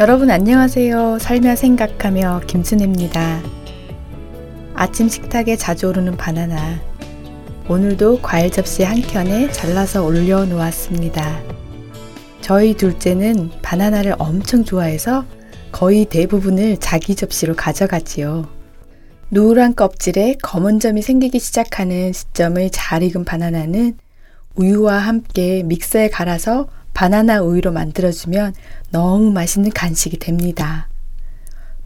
여러분 안녕하세요. 살며 생각하며 김순혜입니다. 아침 식탁에 자주 오르는 바나나. 오늘도 과일 접시 한 켠에 잘라서 올려 놓았습니다. 저희 둘째는 바나나를 엄청 좋아해서 거의 대부분을 자기 접시로 가져가지요. 노란 껍질에 검은 점이 생기기 시작하는 시점을 잘 익은 바나나는 우유와 함께 믹서에 갈아서 바나나 우유로 만들어주면 너무 맛있는 간식이 됩니다.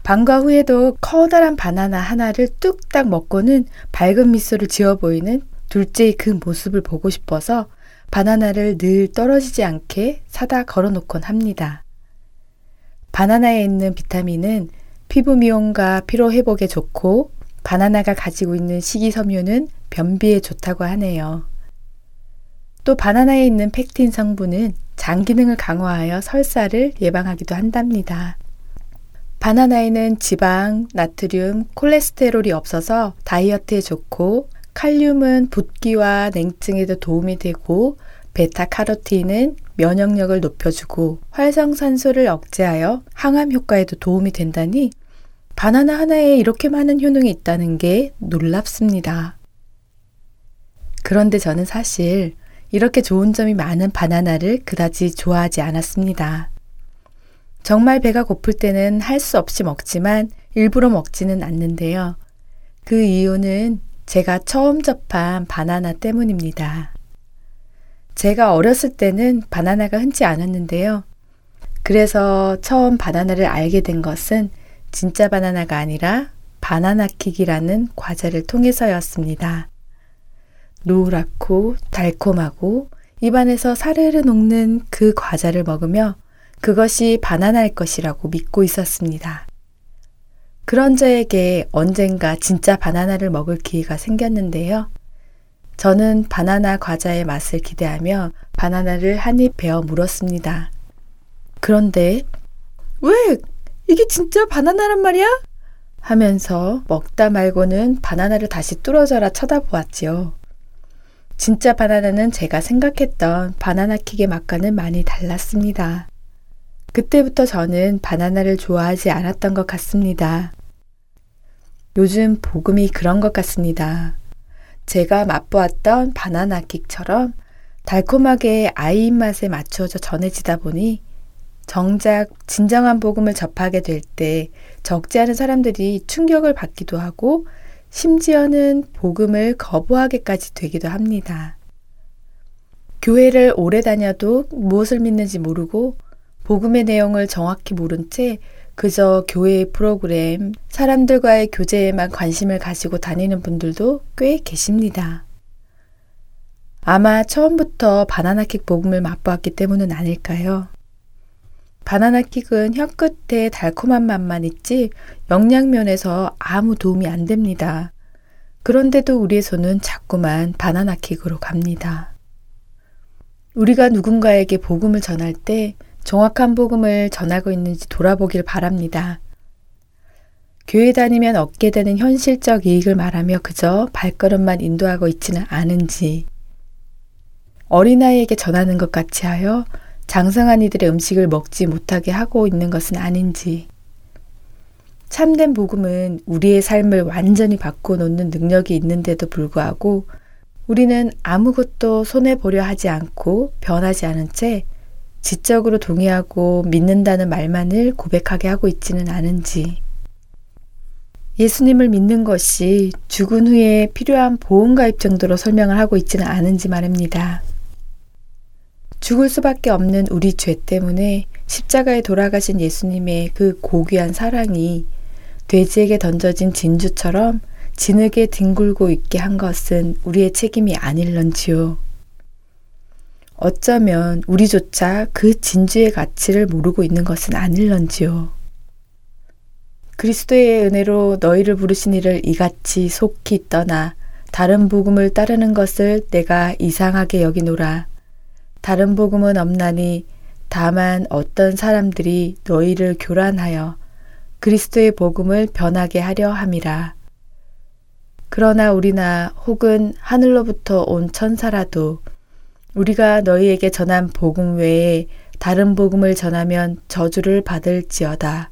방과 후에도 커다란 바나나 하나를 뚝딱 먹고는 밝은 미소를 지어 보이는 둘째의 그 모습을 보고 싶어서 바나나를 늘 떨어지지 않게 사다 걸어 놓곤 합니다. 바나나에 있는 비타민은 피부 미용과 피로 회복에 좋고 바나나가 가지고 있는 식이섬유는 변비에 좋다고 하네요. 또 바나나에 있는 팩틴 성분은 장 기능을 강화하여 설사를 예방하기도 한답니다. 바나나에는 지방, 나트륨, 콜레스테롤이 없어서 다이어트에 좋고 칼륨은 붓기와 냉증에도 도움이 되고 베타카로틴은 면역력을 높여주고 활성산소를 억제하여 항암 효과에도 도움이 된다니 바나나 하나에 이렇게 많은 효능이 있다는 게 놀랍습니다. 그런데 저는 사실 이렇게 좋은 점이 많은 바나나를 그다지 좋아하지 않았습니다. 정말 배가 고플 때는 할 수 없이 먹지만 일부러 먹지는 않는데요. 그 이유는 제가 처음 접한 바나나 때문입니다. 제가 어렸을 때는 바나나가 흔치 않았는데요. 그래서 처음 바나나를 알게 된 것은 진짜 바나나가 아니라 바나나킥이라는 과자를 통해서였습니다. 노랗고 달콤하고 입안에서 사르르 녹는 그 과자를 먹으며 그것이 바나나일 것이라고 믿고 있었습니다. 그런 저에게 언젠가 진짜 바나나를 먹을 기회가 생겼는데요. 저는 바나나 과자의 맛을 기대하며 바나나를 한 입 베어 물었습니다. 그런데 왜 이게 진짜 바나나란 말이야? 하면서 먹다 말고는 바나나를 다시 뚫어져라 쳐다보았지요. 진짜 바나나는 제가 생각했던 바나나 킥의 맛과는 많이 달랐습니다. 그때부터 저는 바나나를 좋아하지 않았던 것 같습니다. 요즘 복음이 그런 것 같습니다. 제가 맛보았던 바나나 킥처럼 달콤하게 아이 입맛에 맞춰져 전해지다 보니 정작 진정한 복음을 접하게 될 때 적지 않은 사람들이 충격을 받기도 하고 심지어는 복음을 거부하게까지 되기도 합니다. 교회를 오래 다녀도 무엇을 믿는지 모르고 복음의 내용을 정확히 모른 채 그저 교회의 프로그램, 사람들과의 교제에만 관심을 가지고 다니는 분들도 꽤 계십니다. 아마 처음부터 바나나킥 복음을 맛보았기 때문은 아닐까요? 바나나 킥은 혀 끝에 달콤한 맛만 있지 영양면에서 아무 도움이 안 됩니다. 그런데도 우리의 손은 자꾸만 바나나 킥으로 갑니다. 우리가 누군가에게 복음을 전할 때 정확한 복음을 전하고 있는지 돌아보길 바랍니다. 교회 다니면 얻게 되는 현실적 이익을 말하며 그저 발걸음만 인도하고 있지는 않은지, 어린아이에게 전하는 것 같이 하여 장성한 이들의 음식을 먹지 못하게 하고 있는 것은 아닌지, 참된 복음은 우리의 삶을 완전히 바꿔놓는 능력이 있는데도 불구하고 우리는 아무것도 손해보려 하지 않고 변하지 않은 채 지적으로 동의하고 믿는다는 말만을 고백하게 하고 있지는 않은지, 예수님을 믿는 것이 죽은 후에 필요한 보험가입 정도로 설명을 하고 있지는 않은지 말입니다. 죽을 수밖에 없는 우리 죄 때문에 십자가에 돌아가신 예수님의 그 고귀한 사랑이 돼지에게 던져진 진주처럼 진흙에 뒹굴고 있게 한 것은 우리의 책임이 아닐런지요. 어쩌면 우리조차 그 진주의 가치를 모르고 있는 것은 아닐런지요. 그리스도의 은혜로 너희를 부르신 이를 이같이 속히 떠나 다른 복음을 따르는 것을 내가 이상하게 여기노라. 다른 복음은 없나니 다만 어떤 사람들이 너희를 교란하여 그리스도의 복음을 변하게 하려 함이라. 그러나 우리나 혹은 하늘로부터 온 천사라도 우리가 너희에게 전한 복음 외에 다른 복음을 전하면 저주를 받을지어다.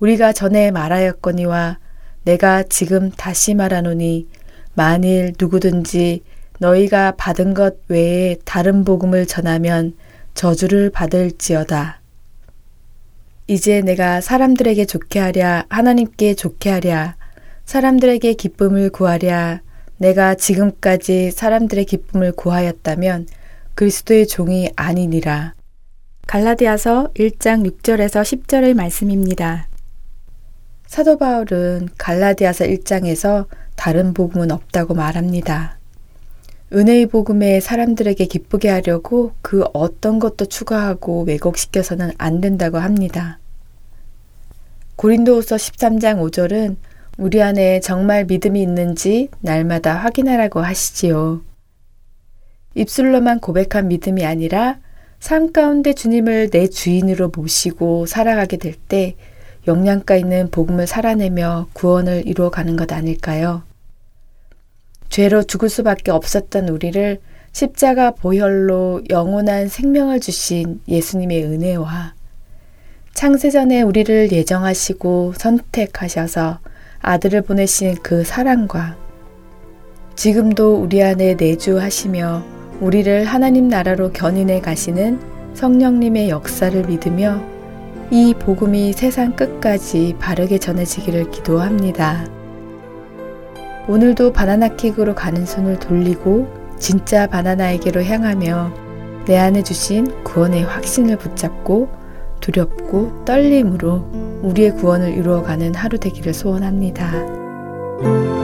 우리가 전에 말하였거니와 내가 지금 다시 말하노니 만일 누구든지 너희가 받은 것 외에 다른 복음을 전하면 저주를 받을지어다. 이제 내가 사람들에게 좋게 하랴, 하나님께 좋게 하랴, 사람들에게 기쁨을 구하랴, 내가 지금까지 사람들의 기쁨을 구하였다면 그리스도의 종이 아니니라. 갈라디아서 1장 6절에서 10절의 말씀입니다. 사도 바울은 갈라디아서 1장에서 다른 복음은 없다고 말합니다. 은혜의 복음에 사람들에게 기쁘게 하려고 그 어떤 것도 추가하고 왜곡시켜서는 안 된다고 합니다. 고린도후서 13장 5절은 우리 안에 정말 믿음이 있는지 날마다 확인하라고 하시지요. 입술로만 고백한 믿음이 아니라 삶 가운데 주님을 내 주인으로 모시고 살아가게 될 때 영양가 있는 복음을 살아내며 구원을 이루어가는 것 아닐까요? 죄로 죽을 수밖에 없었던 우리를 십자가 보혈로 영원한 생명을 주신 예수님의 은혜와 창세전에 우리를 예정하시고 선택하셔서 아들을 보내신 그 사랑과 지금도 우리 안에 내주하시며 우리를 하나님 나라로 견인해 가시는 성령님의 역사를 믿으며 이 복음이 세상 끝까지 바르게 전해지기를 기도합니다. 오늘도 바나나킥으로 가는 손을 돌리고 진짜 바나나에게로 향하며 내 안에 주신 구원의 확신을 붙잡고 두렵고 떨림으로 우리의 구원을 이루어가는 하루 되기를 소원합니다.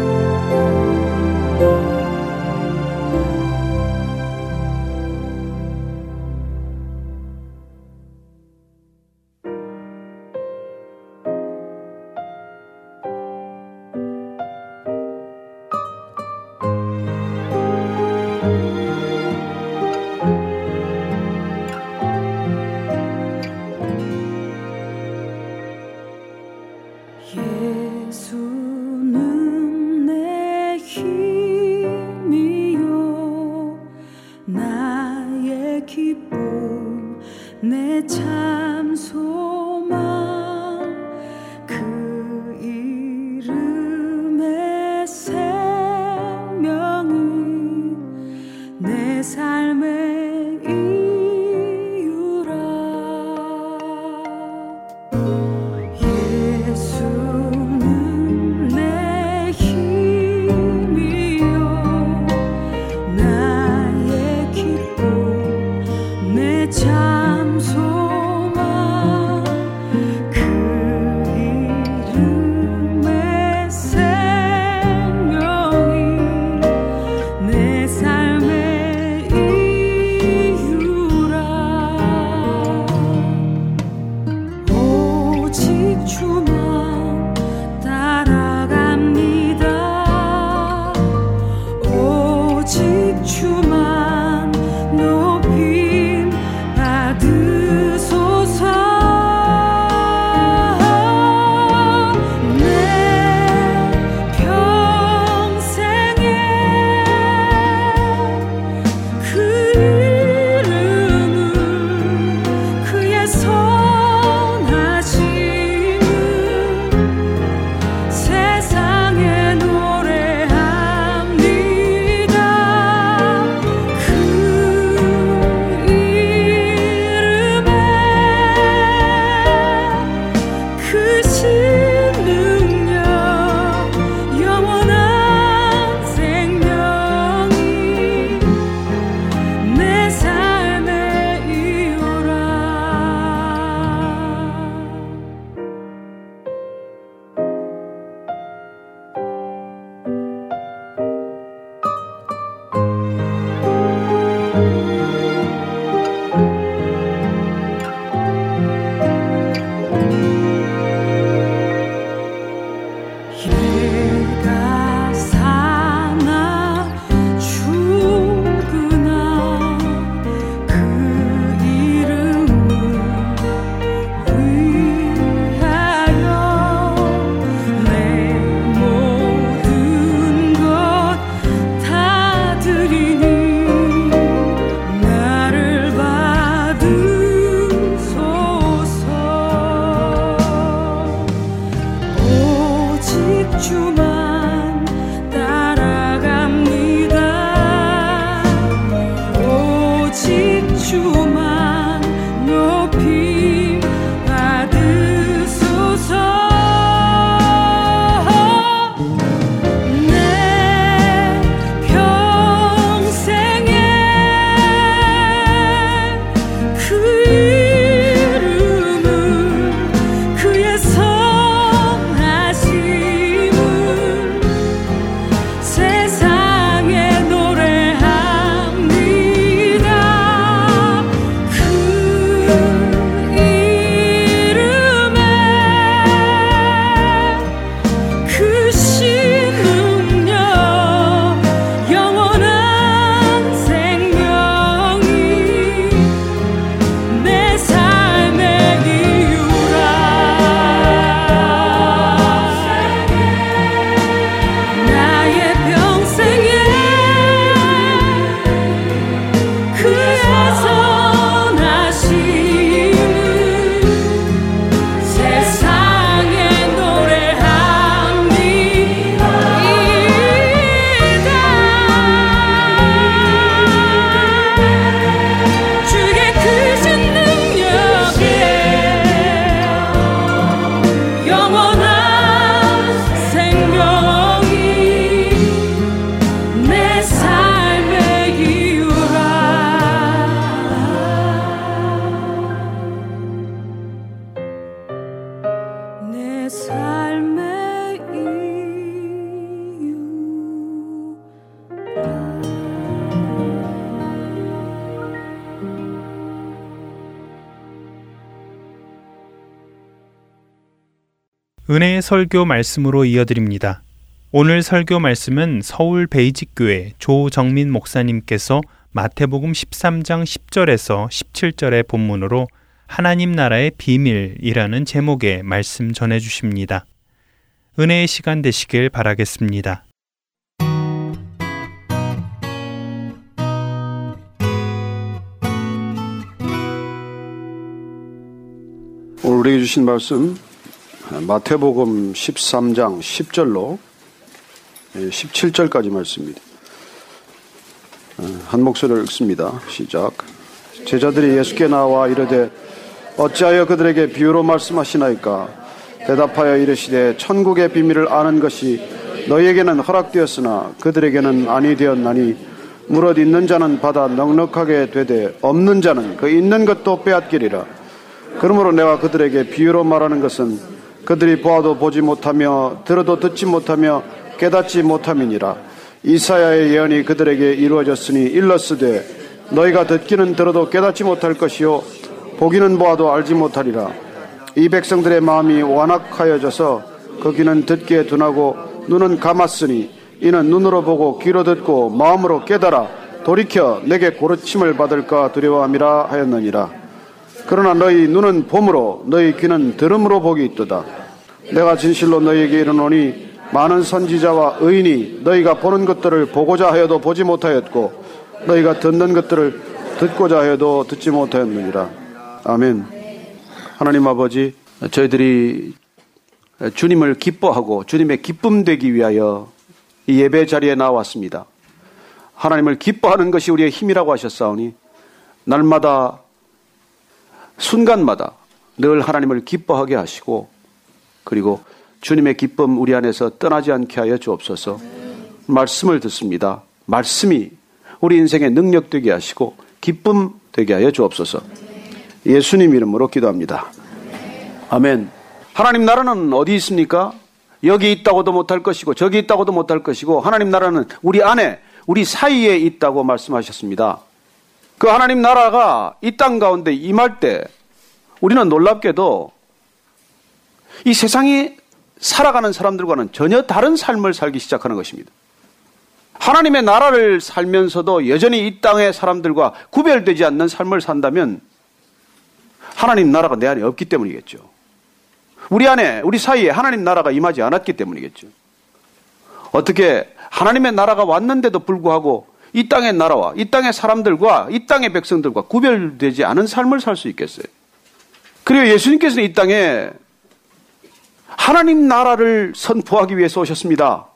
설교 말씀으로 이어드립니다. 오늘 설교 말씀은 서울 베이직교회 조정민 목사님께서 마태복음 13장 10절에서 17절의 본문으로 하나님 나라의 비밀이라는 제목의 말씀 전해 주십니다. 은혜의 시간 되시길 바라겠습니다. 오늘 우리에게 주신 말씀 마태복음 13장 10절로 17절까지 말씀입니다. 한 목소리를 읽습니다. 시작. 제자들이 예수께 나와 이르되 어찌하여 그들에게 비유로 말씀하시나이까 대답하여 이르시되 천국의 비밀을 아는 것이 너희에게는 허락되었으나 그들에게는 아니 되었나니 무릇 있는 자는 받아 넉넉하게 되되 없는 자는 그 있는 것도 빼앗기리라. 그러므로 내가 그들에게 비유로 말하는 것은 그들이 보아도 보지 못하며 들어도 듣지 못하며 깨닫지 못함이니라. 이사야의 예언이 그들에게 이루어졌으니 일러스되 너희가 듣기는 들어도 깨닫지 못할 것이요 보기는 보아도 알지 못하리라. 이 백성들의 마음이 완악하여져서 그 귀는 듣기에 둔하고 눈은 감았으니 이는 눈으로 보고 귀로 듣고 마음으로 깨달아 돌이켜 내게 고르침을 받을까 두려워함이라 하였느니라. 그러나 너희 눈은 봄으로 너희 귀는 들음으로 복이 있도다. 내가 진실로 너희에게 이르노니 많은 선지자와 의인이 너희가 보는 것들을 보고자 하여도 보지 못하였고 너희가 듣는 것들을 듣고자 하여도 듣지 못하였느니라. 아멘. 하나님 아버지, 저희들이 주님을 기뻐하고 주님의 기쁨 되기 위하여 이 예배 자리에 나왔습니다. 하나님을 기뻐하는 것이 우리의 힘이라고 하셨사오니 날마다 순간마다 늘 하나님을 기뻐하게 하시고 그리고 주님의 기쁨 우리 안에서 떠나지 않게 하여 주옵소서. 말씀을 듣습니다. 말씀이 우리 인생의 능력 되게 하시고 기쁨 되게 하여 주옵소서. 예수님 이름으로 기도합니다. 아멘. 하나님 나라는 어디 있습니까? 여기 있다고도 못할 것이고 저기 있다고도 못할 것이고 하나님 나라는 우리 안에 우리 사이에 있다고 말씀하셨습니다. 그 하나님 나라가 이 땅 가운데 임할 때 우리는 놀랍게도 이 세상이 살아가는 사람들과는 전혀 다른 삶을 살기 시작하는 것입니다. 하나님의 나라를 살면서도 여전히 이 땅의 사람들과 구별되지 않는 삶을 산다면 하나님 나라가 내 안에 없기 때문이겠죠. 우리 안에, 우리 사이에 하나님 나라가 임하지 않았기 때문이겠죠. 어떻게 하나님의 나라가 왔는데도 불구하고 이 땅의 나라와 이 땅의 사람들과 이 땅의 백성들과 구별되지 않은 삶을 살 수 있겠어요? 그리고 예수님께서는 이 땅에 하나님 나라를 선포하기 위해서 오셨습니다.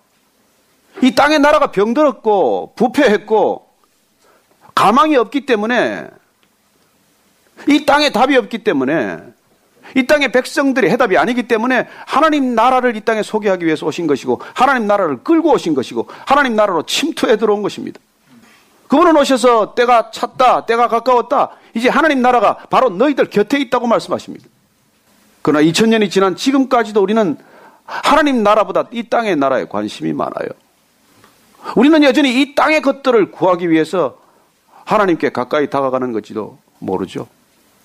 이 땅의 나라가 병들었고 부패했고 가망이 없기 때문에 이 땅에 답이 없기 때문에 이 땅의 백성들이 해답이 아니기 때문에 하나님 나라를 이 땅에 소개하기 위해서 오신 것이고 하나님 나라를 끌고 오신 것이고 하나님 나라로 침투해 들어온 것입니다. 그분은 오셔서 때가 찼다, 때가 가까웠다. 이제 하나님 나라가 바로 너희들 곁에 있다고 말씀하십니다. 그러나 2000년이 지난 지금까지도 우리는 하나님 나라보다 이 땅의 나라에 관심이 많아요. 우리는 여전히 이 땅의 것들을 구하기 위해서 하나님께 가까이 다가가는 것지도 모르죠.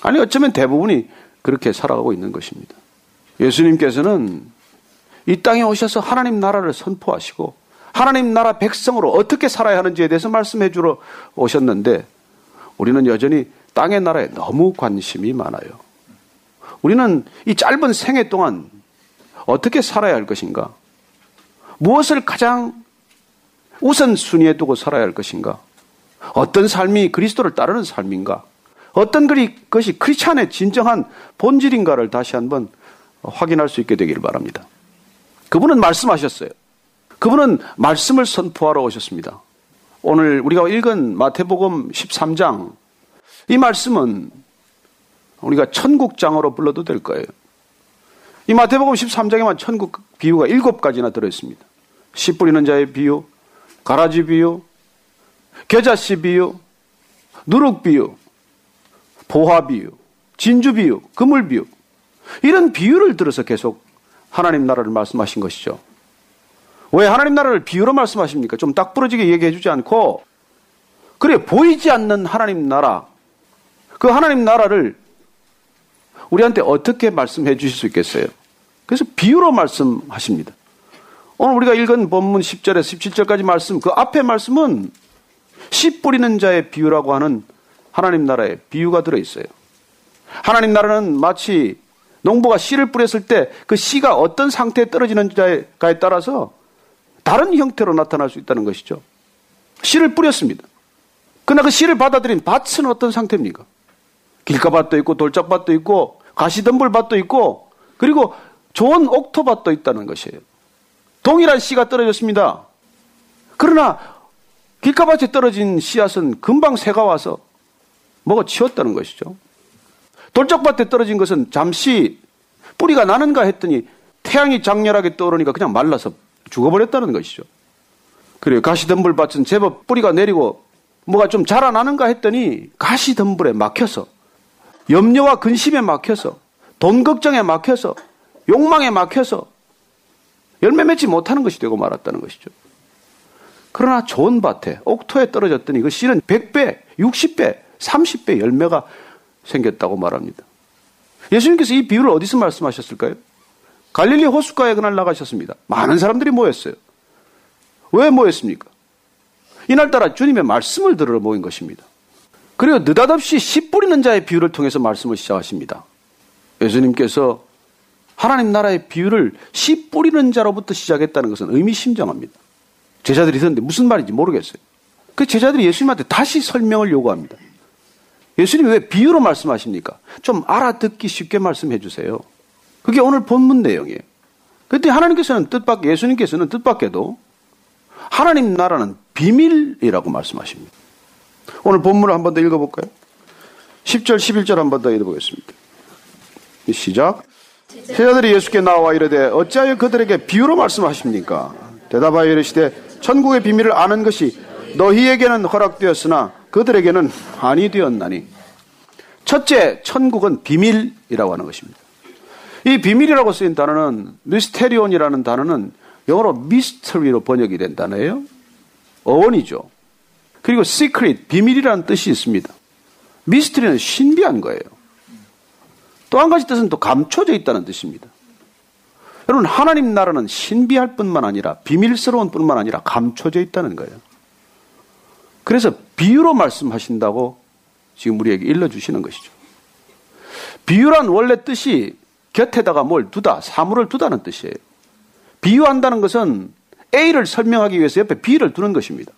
아니, 어쩌면 대부분이 그렇게 살아가고 있는 것입니다. 예수님께서는 이 땅에 오셔서 하나님 나라를 선포하시고 하나님 나라 백성으로 어떻게 살아야 하는지에 대해서 말씀해 주러 오셨는데 우리는 여전히 땅의 나라에 너무 관심이 많아요. 우리는 이 짧은 생애 동안 어떻게 살아야 할 것인가? 무엇을 가장 우선순위에 두고 살아야 할 것인가? 어떤 삶이 그리스도를 따르는 삶인가? 어떤 것이 크리스찬의 진정한 본질인가를 다시 한번 확인할 수 있게 되기를 바랍니다. 그분은 말씀하셨어요. 그분은 말씀을 선포하러 오셨습니다. 오늘 우리가 읽은 마태복음 13장 이 말씀은 우리가 천국장으로 불러도 될 거예요. 이 마태복음 13장에만 천국 비유가 일곱 가지나 들어 있습니다. 씨 뿌리는 자의 비유, 가라지 비유, 겨자씨 비유, 누룩 비유, 보화 비유, 진주 비유, 그물 비유. 이런 비유를 들어서 계속 하나님 나라를 말씀하신 것이죠. 왜 하나님 나라를 비유로 말씀하십니까? 좀 딱 부러지게 얘기해 주지 않고, 그래, 보이지 않는 하나님 나라, 그 하나님 나라를 우리한테 어떻게 말씀해 주실 수 있겠어요? 그래서 비유로 말씀하십니다. 오늘 우리가 읽은 본문 10절에서 17절까지 말씀, 그 앞에 말씀은 씨 뿌리는 자의 비유라고 하는 하나님 나라의 비유가 들어 있어요. 하나님 나라는 마치 농부가 씨를 뿌렸을 때 그 씨가 어떤 상태에 떨어지는가에 따라서 다른 형태로 나타날 수 있다는 것이죠. 씨를 뿌렸습니다. 그러나 그 씨를 받아들인 밭은 어떤 상태입니까? 길가밭도 있고 돌짝밭도 있고 가시덤불밭도 있고 그리고 좋은 옥토밭도 있다는 것이에요. 동일한 씨가 떨어졌습니다. 그러나 길가밭에 떨어진 씨앗은 금방 새가 와서 먹어 치웠다는 것이죠. 돌짝밭에 떨어진 것은 잠시 뿌리가 나는가 했더니 태양이 장렬하게 떠오르니까 그냥 말라서 죽어버렸다는 것이죠. 그리고 가시덤불 밭은 제법 뿌리가 내리고 뭐가 좀 자라나는가 했더니 가시덤불에 막혀서 염려와 근심에 막혀서 돈 걱정에 막혀서 욕망에 막혀서 열매 맺지 못하는 것이 되고 말았다는 것이죠. 그러나 좋은 밭에 옥토에 떨어졌더니 그 씨는 100배, 60배, 30배 열매가 생겼다고 말합니다. 예수님께서 이 비유를 어디서 말씀하셨을까요? 갈릴리 호숫가에 그날 나가셨습니다. 많은 사람들이 모였어요. 왜 모였습니까? 이날따라 주님의 말씀을 들으러 모인 것입니다. 그리고 느닷없이 씨 뿌리는 자의 비유를 통해서 말씀을 시작하십니다. 예수님께서 하나님 나라의 비유를 씨 뿌리는 자로부터 시작했다는 것은 의미심장합니다. 제자들이 듣는데 무슨 말인지 모르겠어요. 그 제자들이 예수님한테 다시 설명을 요구합니다. 예수님이 왜 비유로 말씀하십니까? 좀 알아듣기 쉽게 말씀해 주세요. 그게 오늘 본문 내용이에요. 그때 하나님께서는 뜻밖, 예수님께서는 뜻밖에도 하나님 나라는 비밀이라고 말씀하십니다. 오늘 본문을 한 번 더 읽어볼까요? 10절, 11절 한 번 더 읽어보겠습니다. 시작. 제자들이 예수께 나와 이르되 어찌하여 그들에게 비유로 말씀하십니까? 대답하여 이르시되 천국의 비밀을 아는 것이 너희에게는 허락되었으나 그들에게는 아니 되었나니. 첫째, 천국은 비밀이라고 하는 것입니다. 이 비밀이라고 쓰인 단어는 미스테리온이라는 단어는 영어로 미스터리로 번역이 된 단어예요. 어원이죠. 그리고 secret, 비밀이라는 뜻이 있습니다. 미스터리는 신비한 거예요. 또 한 가지 뜻은 또 감춰져 있다는 뜻입니다. 여러분, 하나님 나라는 신비할 뿐만 아니라 비밀스러운 뿐만 아니라 감춰져 있다는 거예요. 그래서 비유로 말씀하신다고 지금 우리에게 일러주시는 것이죠. 비유란 원래 뜻이 곁에다가 뭘 두다, 사물을 두다는 뜻이에요. 비유한다는 것은 A를 설명하기 위해서 옆에 B를 두는 것입니다.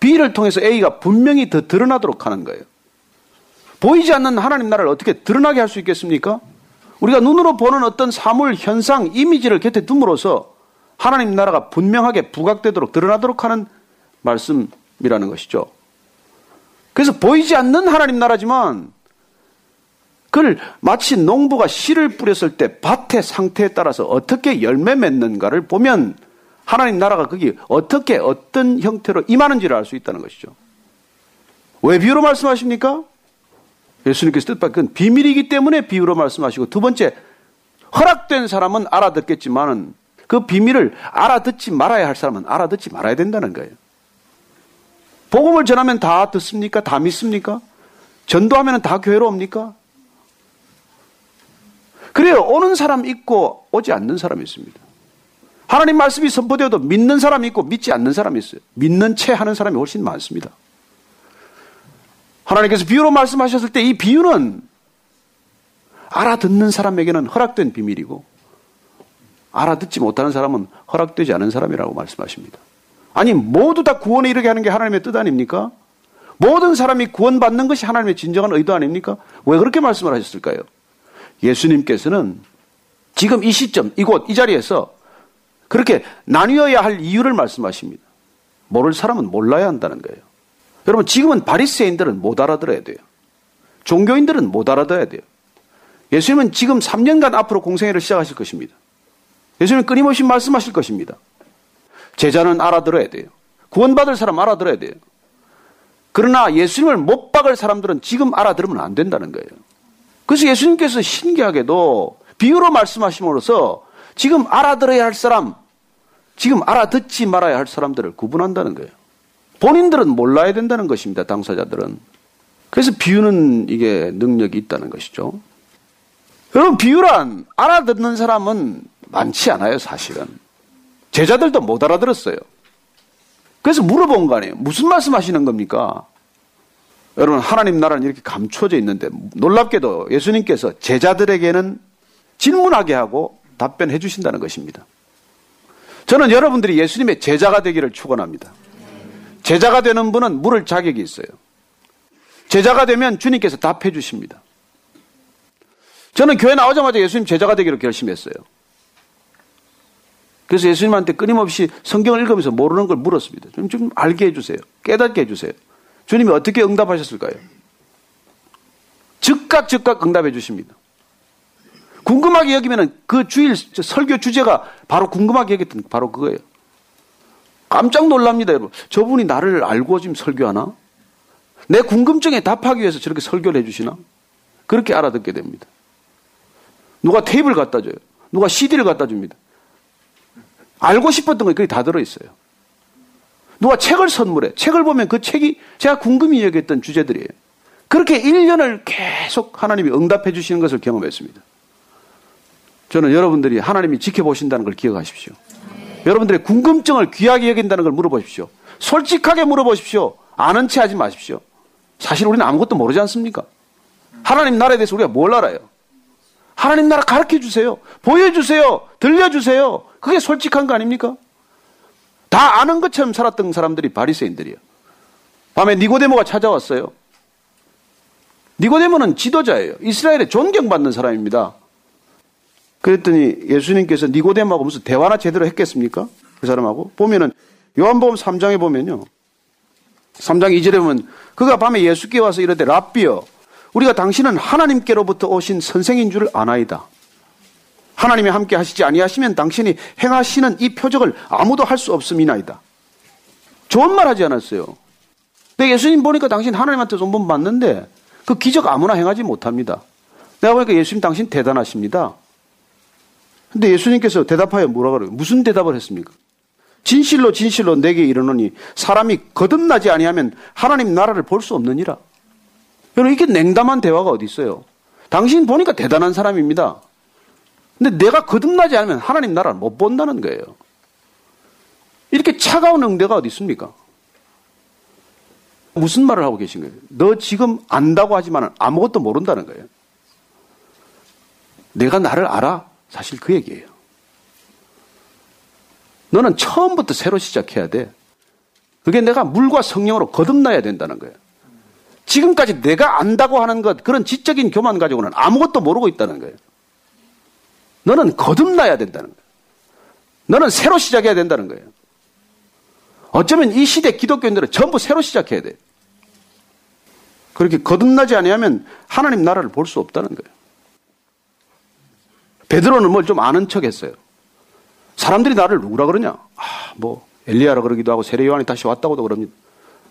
B를 통해서 A가 분명히 더 드러나도록 하는 거예요. 보이지 않는 하나님 나라를 어떻게 드러나게 할 수 있겠습니까? 우리가 눈으로 보는 어떤 사물, 현상, 이미지를 곁에 둠으로써 하나님 나라가 분명하게 부각되도록 드러나도록 하는 말씀 이라는 것이죠. 그래서 보이지 않는 하나님 나라지만 그걸 마치 농부가 씨를 뿌렸을 때 밭의 상태에 따라서 어떻게 열매 맺는가를 보면 하나님 나라가 거기 어떻게 어떤 형태로 임하는지를 알 수 있다는 것이죠. 왜 비유로 말씀하십니까? 예수님께서 뜻밖 그건 비밀이기 때문에 비유로 말씀하시고 두 번째 허락된 사람은 알아듣겠지만은 그 비밀을 알아듣지 말아야 할 사람은 알아듣지 말아야 된다는 거예요. 복음을 전하면 다 듣습니까? 다 믿습니까? 전도하면 다 교회로 옵니까? 그래요. 오는 사람 있고 오지 않는 사람이 있습니다. 하나님 말씀이 선포되어도 믿는 사람이 있고 믿지 않는 사람이 있어요. 믿는 채 하는 사람이 훨씬 많습니다. 하나님께서 비유로 말씀하셨을 때 이 비유는 알아듣는 사람에게는 허락된 비밀이고 알아듣지 못하는 사람은 허락되지 않은 사람이라고 말씀하십니다. 아니 모두 다 구원에 이르게 하는 게 하나님의 뜻 아닙니까? 모든 사람이 구원받는 것이 하나님의 진정한 의도 아닙니까? 왜 그렇게 말씀을 하셨을까요? 예수님께서는 지금 이 시점, 이곳, 이 자리에서 그렇게 나뉘어야 할 이유를 말씀하십니다. 모를 사람은 몰라야 한다는 거예요. 여러분, 지금은 바리새인들은 못 알아들어야 돼요. 종교인들은 못 알아들어야 돼요. 예수님은 지금 3년간 앞으로 공생애를 시작하실 것입니다. 예수님은 끊임없이 말씀하실 것입니다. 제자는 알아들어야 돼요. 구원받을 사람 알아들어야 돼요. 그러나 예수님을 못 박을 사람들은 지금 알아들으면 안 된다는 거예요. 그래서 예수님께서 신기하게도 비유로 말씀하심으로써 지금 알아들어야 할 사람, 지금 알아듣지 말아야 할 사람들을 구분한다는 거예요. 본인들은 몰라야 된다는 것입니다. 당사자들은. 그래서 비유는 이게 능력이 있다는 것이죠. 여러분, 비유란 알아듣는 사람은 많지 않아요, 사실은. 제자들도 못 알아들었어요. 그래서 물어본 거 아니에요. 무슨 말씀 하시는 겁니까? 여러분, 하나님 나라는 이렇게 감춰져 있는데 놀랍게도 예수님께서 제자들에게는 질문하게 하고 답변해 주신다는 것입니다. 저는 여러분들이 예수님의 제자가 되기를 축원합니다. 제자가 되는 분은 물을 자격이 있어요. 제자가 되면 주님께서 답해 주십니다. 저는 교회 나오자마자 예수님 제자가 되기로 결심했어요. 그래서 예수님한테 끊임없이 성경을 읽으면서 모르는 걸 물었습니다. 좀, 좀 알게 해주세요. 깨닫게 해주세요. 주님이 어떻게 응답하셨을까요? 즉각 즉각 응답해 주십니다. 궁금하게 여기면 그 주일 설교 주제가 바로 궁금하게 여겼던 바로 그거예요. 깜짝 놀랍니다, 여러분. 저분이 나를 알고 지금 설교하나? 내 궁금증에 답하기 위해서 저렇게 설교를 해주시나? 그렇게 알아듣게 됩니다. 누가 테이블 갖다 줘요. 누가 CD를 갖다 줍니다. 알고 싶었던 게 거기 다 들어있어요. 누가 책을 선물해. 책을 보면 그 책이 제가 궁금히 여겼던 주제들이에요. 그렇게 1년을 계속 하나님이 응답해 주시는 것을 경험했습니다. 저는 여러분들이 하나님이 지켜보신다는 걸 기억하십시오. 여러분들의 궁금증을 귀하게 여긴다는 걸 물어보십시오. 솔직하게 물어보십시오. 아는 체 하지 마십시오. 사실 우리는 아무것도 모르지 않습니까? 하나님 나라에 대해서 우리가 뭘 알아요? 하나님 나라 가르쳐 주세요. 보여주세요. 들려주세요. 그게 솔직한 거 아닙니까? 다 아는 것처럼 살았던 사람들이 바리새인들이에요. 밤에 니고데모가 찾아왔어요. 니고데모는 지도자예요. 이스라엘에 존경받는 사람입니다. 그랬더니 예수님께서 니고데모하고 무슨 대화나 제대로 했겠습니까? 그 사람하고 보면은 요한복음 3장에 보면요. 3장 2절에 보면 그가 밤에 예수께 와서 이르되 랍비여 우리가 당신은 하나님께로부터 오신 선생인 줄 아나이다. 하나님이 함께 하시지 아니하시면 당신이 행하시는 이 표적을 아무도 할 수 없음이나이다. 좋은 말 하지 않았어요. 근데 예수님 보니까 당신 하나님한테 손본 받는데 그 기적 아무나 행하지 못합니다. 내가 보니까 예수님 당신 대단하십니다. 근데 예수님께서 대답하여 뭐라 그래요? 무슨 대답을 했습니까? 진실로 진실로 내게 이르노니 사람이 거듭나지 아니하면 하나님 나라를 볼 수 없느니라. 여러분 이렇게 냉담한 대화가 어디 있어요? 당신 보니까 대단한 사람입니다. 근데 내가 거듭나지 않으면 하나님 나라를 못 본다는 거예요. 이렇게 차가운 응대가 어디 있습니까? 무슨 말을 하고 계신 거예요? 너 지금 안다고 하지만 아무것도 모른다는 거예요. 내가 나를 알아? 사실 그 얘기예요. 너는 처음부터 새로 시작해야 돼. 그게 내가 물과 성령으로 거듭나야 된다는 거예요. 지금까지 내가 안다고 하는 것, 그런 지적인 교만 가지고는 아무것도 모르고 있다는 거예요. 너는 거듭나야 된다는 거예요. 너는 새로 시작해야 된다는 거예요. 어쩌면 이 시대 기독교인들은 전부 새로 시작해야 돼. 그렇게 거듭나지 아니하면 하나님 나라를 볼 수 없다는 거예요. 베드로는 뭘 좀 아는 척 했어요. 사람들이 나를 누구라 그러냐? 아, 뭐, 엘리야라 그러기도 하고 세례 요한이 다시 왔다고도 그럽니다.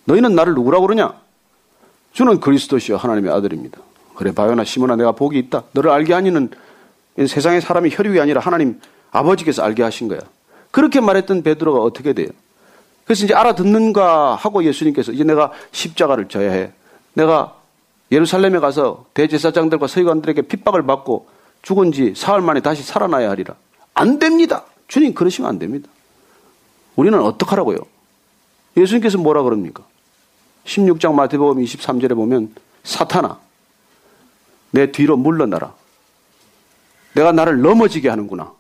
너희는 나를 누구라 그러냐? 주는 그리스도시요 하나님의 아들입니다. 그래 바요나 시몬아 내가 복이 있다. 너를 알게 하니는 세상의 사람이 혈육이 아니라 하나님 아버지께서 알게 하신 거야. 그렇게 말했던 베드로가 어떻게 돼요? 그래서 이제 알아듣는가 하고 예수님께서 이제 내가 십자가를 져야 해. 내가 예루살렘에 가서 대제사장들과 서기관들에게 핍박을 받고 죽은 지 사흘 만에 다시 살아나야 하리라. 안 됩니다. 주님 그러시면 안 됩니다. 우리는 어떡하라고요? 예수님께서 뭐라 그럽니까? 16장 마태복음 23절에 보면 사탄아 내 뒤로 물러나라. 내가 나를 넘어지게 하는구나.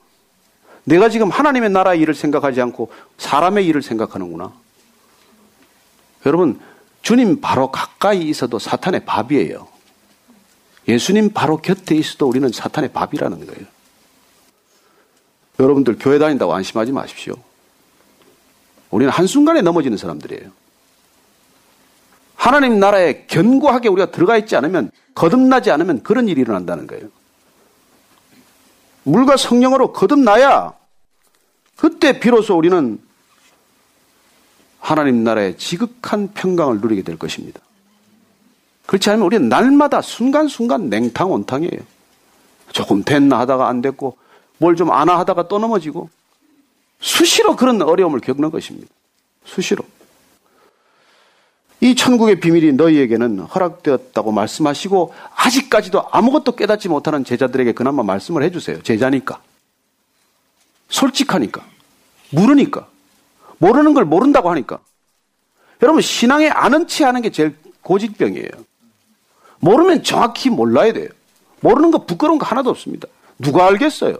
내가 지금 하나님의 나라 일을 생각하지 않고 사람의 일을 생각하는구나. 여러분, 주님 바로 가까이 있어도 사탄의 밥이에요. 예수님 바로 곁에 있어도 우리는 사탄의 밥이라는 거예요. 여러분들 교회 다닌다고 안심하지 마십시오. 우리는 한순간에 넘어지는 사람들이에요. 하나님 나라에 견고하게 우리가 들어가 있지 않으면, 거듭나지 않으면 그런 일이 일어난다는 거예요. 물과 성령으로 거듭나야 그때 비로소 우리는 하나님 나라의 지극한 평강을 누리게 될 것입니다. 그렇지 않으면 우리는 날마다 순간순간 냉탕 온탕이에요. 조금 됐나 하다가 안 됐고 뭘 좀 아나 하다가 또 넘어지고 수시로 그런 어려움을 겪는 것입니다. 수시로. 이 천국의 비밀이 너희에게는 허락되었다고 말씀하시고 아직까지도 아무것도 깨닫지 못하는 제자들에게 그나마 말씀을 해주세요. 제자니까. 솔직하니까. 모르니까. 모르는 걸 모른다고 하니까. 여러분, 신앙에 아는 체 하는 게 제일 고집병이에요. 모르면 정확히 몰라야 돼요. 모르는 거 부끄러운 거 하나도 없습니다. 누가 알겠어요?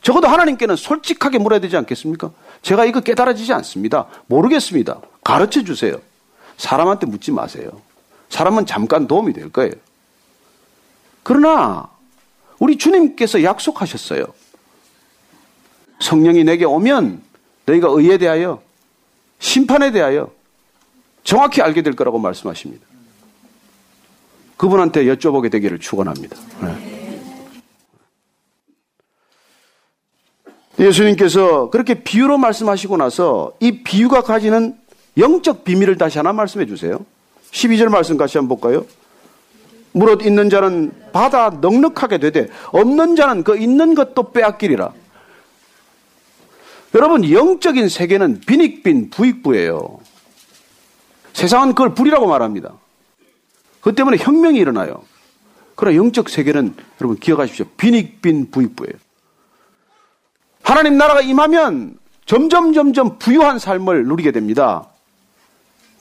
적어도 하나님께는 솔직하게 물어야 되지 않겠습니까? 제가 이거 깨달아지지 않습니다. 모르겠습니다. 가르쳐 주세요. 사람한테 묻지 마세요. 사람은 잠깐 도움이 될 거예요. 그러나 우리 주님께서 약속하셨어요. 성령이 내게 오면 너희가 의에 대하여 심판에 대하여 정확히 알게 될 거라고 말씀하십니다. 그분한테 여쭤보게 되기를 축원합니다. 네. 예수님께서 그렇게 비유로 말씀하시고 나서 이 비유가 가지는 영적 비밀을 다시 하나 말씀해 주세요. 12절 말씀 같이 한번 볼까요? 무릇 있는 자는 받아 넉넉하게 되되 없는 자는 그 있는 것도 빼앗기리라. 여러분 영적인 세계는 빈익빈 부익부예요. 세상은 그걸 불이라고 말합니다. 그 때문에 혁명이 일어나요. 그러나 영적 세계는 여러분 기억하십시오. 빈익빈 부익부예요. 하나님 나라가 임하면 점점 점점 부유한 삶을 누리게 됩니다.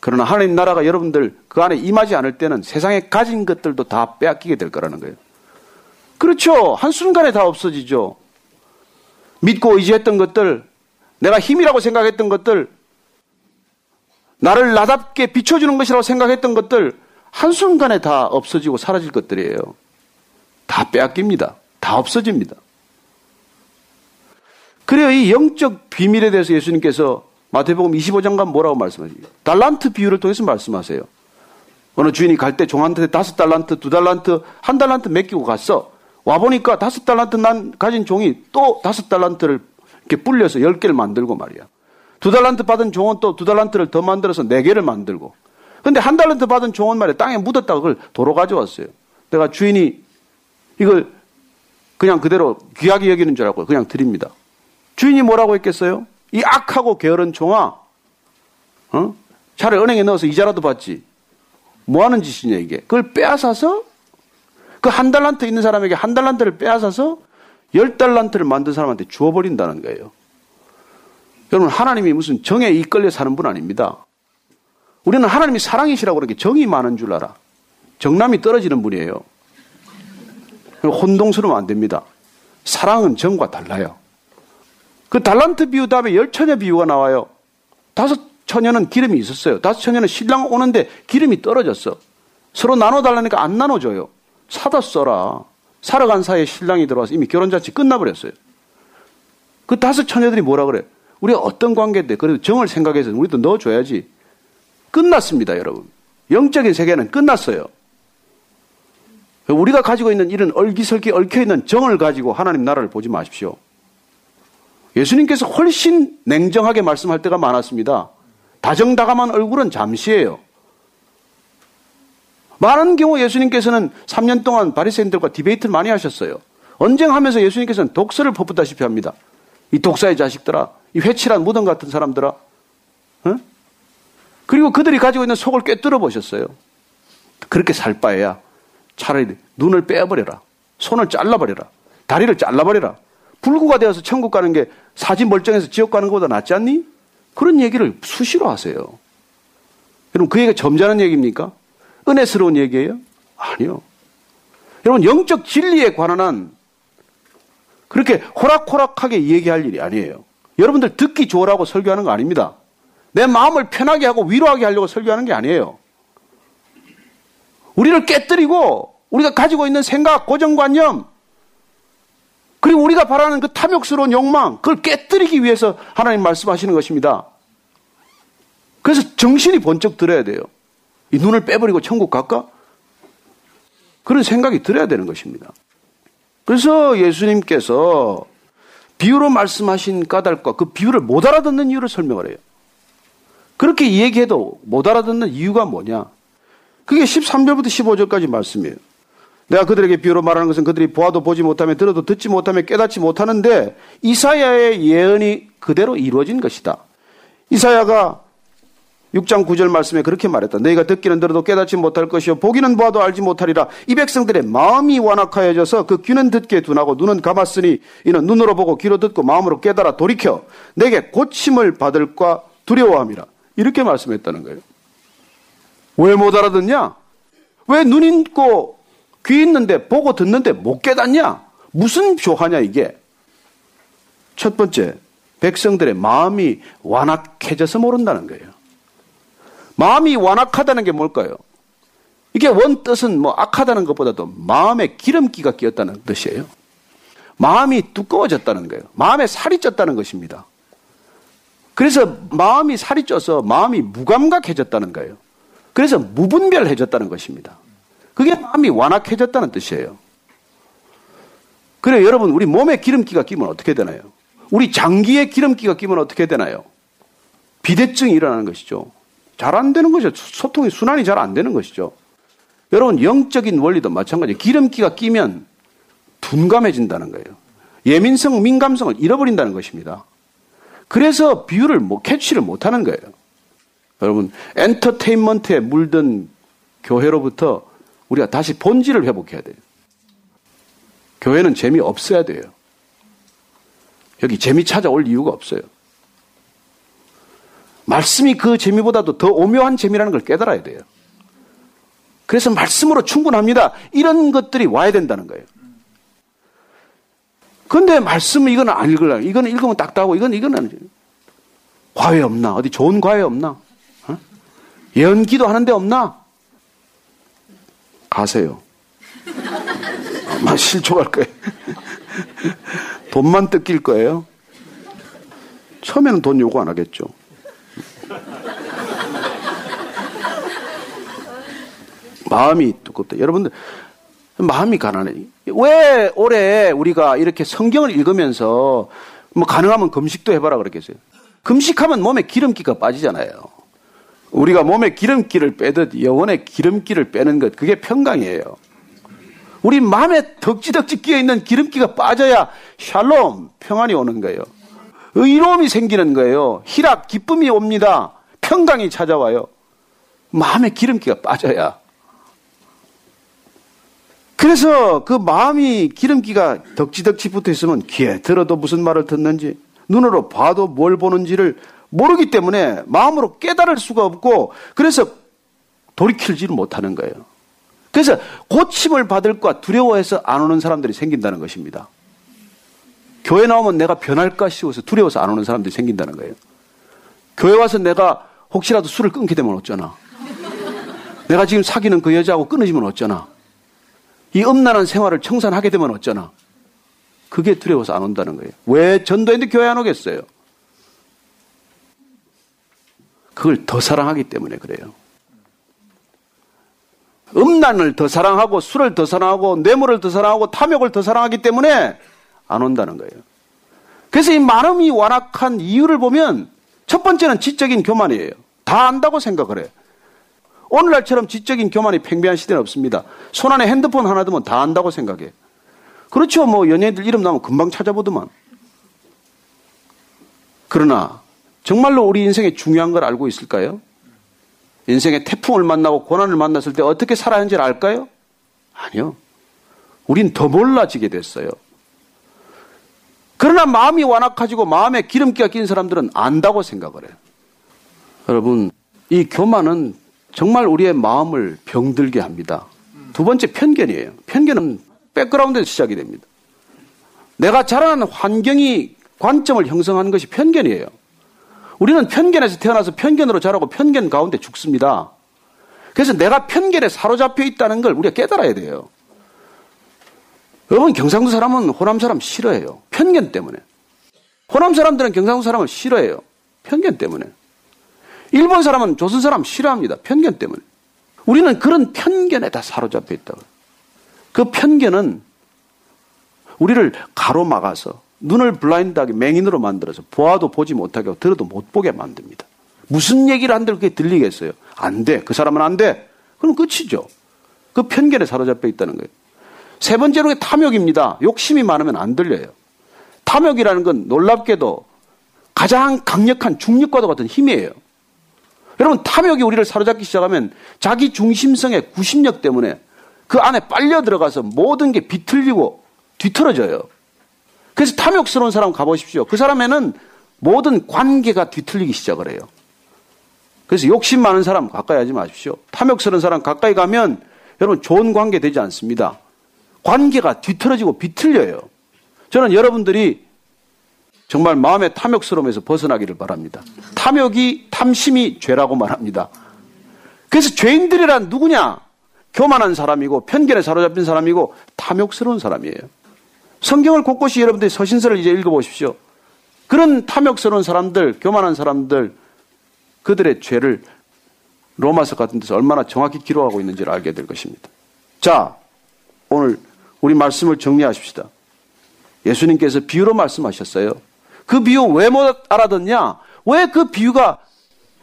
그러나 하나님 나라가 여러분들 그 안에 임하지 않을 때는 세상에 가진 것들도 다 빼앗기게 될 거라는 거예요. 그렇죠. 한순간에 다 없어지죠. 믿고 의지했던 것들, 내가 힘이라고 생각했던 것들, 나를 나답게 비춰주는 것이라고 생각했던 것들, 한순간에 다 없어지고 사라질 것들이에요. 다 빼앗깁니다. 다 없어집니다. 그래요. 이 영적 비밀에 대해서 예수님께서 마태복음 25장간 뭐라고 말씀하세요? 달란트 비유를 통해서 말씀하세요. 어느 주인이 갈 때 종한테 다섯 달란트, 두 달란트, 한 달란트 맡기고 갔어. 와보니까 다섯 달란트 난 가진 종이 또 다섯 달란트를 이렇게 불려서 열 개를 만들고 말이야. 두 달란트 받은 종은 또 두 달란트를 더 만들어서 네 개를 만들고. 근데 한 달란트 받은 종은 말이야. 땅에 묻었다가 그걸 도로 가져왔어요. 내가 주인이 이걸 그냥 그대로 귀하게 여기는 줄 알고 그냥 드립니다. 주인이 뭐라고 했겠어요? 이 악하고 게으른 종아, 어? 차라리 은행에 넣어서 이자라도 받지. 뭐 하는 짓이냐, 이게. 그걸 빼앗아서 그 한 달란트 있는 사람에게 한 달란트를 빼앗아서 열 달란트를 만든 사람한테 주어버린다는 거예요. 여러분, 하나님이 무슨 정에 이끌려 사는 분 아닙니다. 우리는 하나님이 사랑이시라고 그렇게 정이 많은 줄 알아. 정남이 떨어지는 분이에요. 혼동스러우면 안 됩니다. 사랑은 정과 달라요. 그 달란트 비유 다음에 열 처녀 비유가 나와요. 다섯 처녀는 기름이 있었어요. 다섯 처녀는 신랑 오는데 기름이 떨어졌어. 서로 나눠달라니까 안 나눠줘요. 사다 써라. 살아간 사이에 신랑이 들어와서 이미 결혼잔치 끝나버렸어요. 그 다섯 처녀들이 뭐라 그래? 우리가 어떤 관계인데 그래도 정을 생각해서 우리도 넣어줘야지. 끝났습니다, 여러분. 영적인 세계는 끝났어요. 우리가 가지고 있는 이런 얼기설기 얽혀있는 정을 가지고 하나님 나라를 보지 마십시오. 예수님께서 훨씬 냉정하게 말씀할 때가 많았습니다. 다정다감한 얼굴은 잠시예요. 많은 경우 예수님께서는 3년 동안 바리새인들과 디베이트를 많이 하셨어요. 언쟁하면서 예수님께서는 독서를 퍼붓다시피 합니다. 이 독사의 자식들아, 이 회칠한 무덤 같은 사람들아, 어? 그리고 그들이 가지고 있는 속을 꿰뚫어 보셨어요. 그렇게 살 바에야 차라리 눈을 빼버려라. 손을 잘라버려라. 다리를 잘라버려라. 불구가 되어서 천국 가는 게 사진 멀쩡해서 지옥 가는 것보다 낫지 않니? 그런 얘기를 수시로 하세요. 여러분, 그 얘기가 점잖은 얘기입니까? 은혜스러운 얘기예요? 아니요. 여러분, 영적 진리에 관한 한 그렇게 호락호락하게 얘기할 일이 아니에요. 여러분들 듣기 좋으라고 설교하는 거 아닙니다. 내 마음을 편하게 하고 위로하게 하려고 설교하는 게 아니에요. 우리를 깨뜨리고 우리가 가지고 있는 생각, 고정관념, 그리고 우리가 바라는 그 탐욕스러운 욕망, 그걸 깨뜨리기 위해서 하나님 말씀하시는 것입니다. 그래서 정신이 번쩍 들어야 돼요. 이 눈을 빼버리고 천국 갈까? 그런 생각이 들어야 되는 것입니다. 그래서 예수님께서 비유로 말씀하신 까닭과 그 비유를 못 알아듣는 이유를 설명을 해요. 그렇게 얘기해도 못 알아듣는 이유가 뭐냐? 그게 13절부터 15절까지 말씀이에요. 내가 그들에게 비유로 말하는 것은 그들이 보아도 보지 못하며 들어도 듣지 못하며 깨닫지 못하는데 이사야의 예언이 그대로 이루어진 것이다. 이사야가 6장 9절 말씀에 그렇게 말했다. 너희가 듣기는 들어도 깨닫지 못할 것이요 보기는 보아도 알지 못하리라. 이 백성들의 마음이 완악하여져서 그 귀는 듣게 둔하고 눈은 감았으니 이는 눈으로 보고 귀로 듣고 마음으로 깨달아 돌이켜 내게 고침을 받을까 두려워함이라. 이렇게 말씀했다는 거예요. 왜 못 알아듣냐? 왜 눈 있고 귀 있는데 보고 듣는데 못 깨닫냐? 무슨 교화냐 이게? 첫 번째, 백성들의 마음이 완악해져서 모른다는 거예요. 마음이 완악하다는 게 뭘까요? 이게 원 뜻은 뭐 악하다는 것보다도 마음에 기름기가 끼었다는 뜻이에요. 마음이 두꺼워졌다는 거예요. 마음에 살이 쪘다는 것입니다. 그래서 마음이 살이 쪄서 마음이 무감각해졌다는 거예요. 그래서 무분별해졌다는 것입니다. 그게 마음이 완악해졌다는 뜻이에요. 그래 여러분 우리 몸에 기름기가 끼면 어떻게 되나요? 우리 장기에 기름기가 끼면 어떻게 되나요? 비대증이 일어나는 것이죠. 잘 안 되는 것이죠. 소통이 순환이 잘 안 되는 것이죠. 여러분 영적인 원리도 마찬가지. 기름기가 끼면 둔감해진다는 거예요. 예민성, 민감성을 잃어버린다는 것입니다. 그래서 비유를 뭐 캐치를 못하는 거예요. 여러분 엔터테인먼트에 물든 교회로부터 우리가 다시 본질을 회복해야 돼요. 교회는 재미 없어야 돼요. 여기 재미 찾아올 이유가 없어요. 말씀이 그 재미보다도 더 오묘한 재미라는 걸 깨달아야 돼요. 그래서 말씀으로 충분합니다. 이런 것들이 와야 된다는 거예요. 근데 말씀은 이건 안 읽으려고. 이거는 읽으면 딱딱하고, 이건, 이거는 과외 없나? 어디 좋은 과외 없나? 어? 예언 기도 하는데 없나? 가세요. 아마 실족할 거예요. 돈만 뜯길 거예요. 처음에는 돈 요구 안 하겠죠. 마음이 두껍다. 여러분들, 마음이 가난해. 왜 올해 우리가 이렇게 성경을 읽으면서 뭐 가능하면 금식도 해봐라 그랬겠어요. 금식하면 몸에 기름기가 빠지잖아요. 우리가 몸에 기름기를 빼듯 영혼의 기름기를 빼는 것, 그게 평강이에요. 우리 마음에 덕지덕지 끼어 있는 기름기가 빠져야 샬롬, 평안이 오는 거예요. 의로움이 생기는 거예요. 희락, 기쁨이 옵니다. 평강이 찾아와요. 마음에 기름기가 빠져야. 그래서 그 마음이 기름기가 덕지덕지 붙어 있으면 귀에 들어도 무슨 말을 듣는지, 눈으로 봐도 뭘 보는지를 모르기 때문에 마음으로 깨달을 수가 없고 그래서 돌이킬지를 못하는 거예요. 그래서 고침을 받을까 두려워해서 안 오는 사람들이 생긴다는 것입니다. 교회 나오면 내가 변할까 싶어서 두려워서 안 오는 사람들이 생긴다는 거예요. 교회 와서 내가 혹시라도 술을 끊게 되면 어쩌나. 내가 지금 사귀는 그 여자하고 끊어지면 어쩌나. 이 음란한 생활을 청산하게 되면 어쩌나. 그게 두려워서 안 온다는 거예요. 왜 전도했는데 교회 안 오겠어요? 그걸 더 사랑하기 때문에 그래요. 음란을 더 사랑하고 술을 더 사랑하고 뇌물을 더 사랑하고 탐욕을 더 사랑하기 때문에 안 온다는 거예요. 그래서 이 마음이 완악한 이유를 보면 첫 번째는 지적인 교만이에요. 다 안다고 생각을 해. 오늘날처럼 지적인 교만이 팽배한 시대는 없습니다. 손 안에 핸드폰 하나 두면 다 안다고 생각해. 그렇죠. 뭐 연예인들 이름 나오면 금방 찾아보더만. 그러나 정말로 우리 인생에 중요한 걸 알고 있을까요? 인생의 태풍을 만나고 고난을 만났을 때 어떻게 살아야 하는지를 알까요? 아니요. 우린 더 몰라지게 됐어요. 그러나 마음이 완악해지고 마음에 기름기가 낀 사람들은 안다고 생각을 해요. 여러분, 이 교만은 정말 우리의 마음을 병들게 합니다. 두 번째 편견이에요. 편견은 백그라운드에서 시작이 됩니다. 내가 자라는 환경이 관점을 형성하는 것이 편견이에요. 우리는 편견에서 태어나서 편견으로 자라고 편견 가운데 죽습니다. 그래서 내가 편견에 사로잡혀 있다는 걸 우리가 깨달아야 돼요. 여러분, 경상도 사람은 호남 사람 싫어해요. 편견 때문에. 호남 사람들은 경상도 사람을 싫어해요. 편견 때문에. 일본 사람은 조선 사람 싫어합니다. 편견 때문에. 우리는 그런 편견에 다 사로잡혀 있다고. 그 편견은 우리를 가로막아서 눈을 블라인드하게 맹인으로 만들어서 보아도 보지 못하게 하고 들어도 못 보게 만듭니다. 무슨 얘기를 한들 그게 들리겠어요? 안 돼. 그 사람은 안 돼. 그럼 끝이죠. 그 편견에 사로잡혀 있다는 거예요. 세 번째로 탐욕입니다. 욕심이 많으면 안 들려요. 탐욕이라는 건 놀랍게도 가장 강력한 중력과도 같은 힘이에요. 여러분, 탐욕이 우리를 사로잡기 시작하면 자기 중심성의 구심력 때문에 그 안에 빨려 들어가서 모든 게 비틀리고 뒤틀어져요. 그래서 탐욕스러운 사람 가보십시오. 그 사람에는 모든 관계가 뒤틀리기 시작을 해요. 그래서 욕심 많은 사람 가까이 하지 마십시오. 탐욕스러운 사람 가까이 가면 여러분 좋은 관계 되지 않습니다. 관계가 뒤틀어지고 비틀려요. 저는 여러분들이 정말 마음의 탐욕스러움에서 벗어나기를 바랍니다. 탐욕이 탐심이 죄라고 말합니다. 그래서 죄인들이란 누구냐? 교만한 사람이고 편견에 사로잡힌 사람이고 탐욕스러운 사람이에요. 성경을 곳곳이 여러분들이 서신서를 이제 읽어보십시오. 그런 탐욕스러운 사람들, 교만한 사람들, 그들의 죄를 로마서 같은 데서 얼마나 정확히 기록하고 있는지를 알게 될 것입니다. 자, 오늘 우리 말씀을 정리하십시다. 예수님께서 비유로 말씀하셨어요. 그 비유 왜 못 알아듣냐? 왜 그 비유가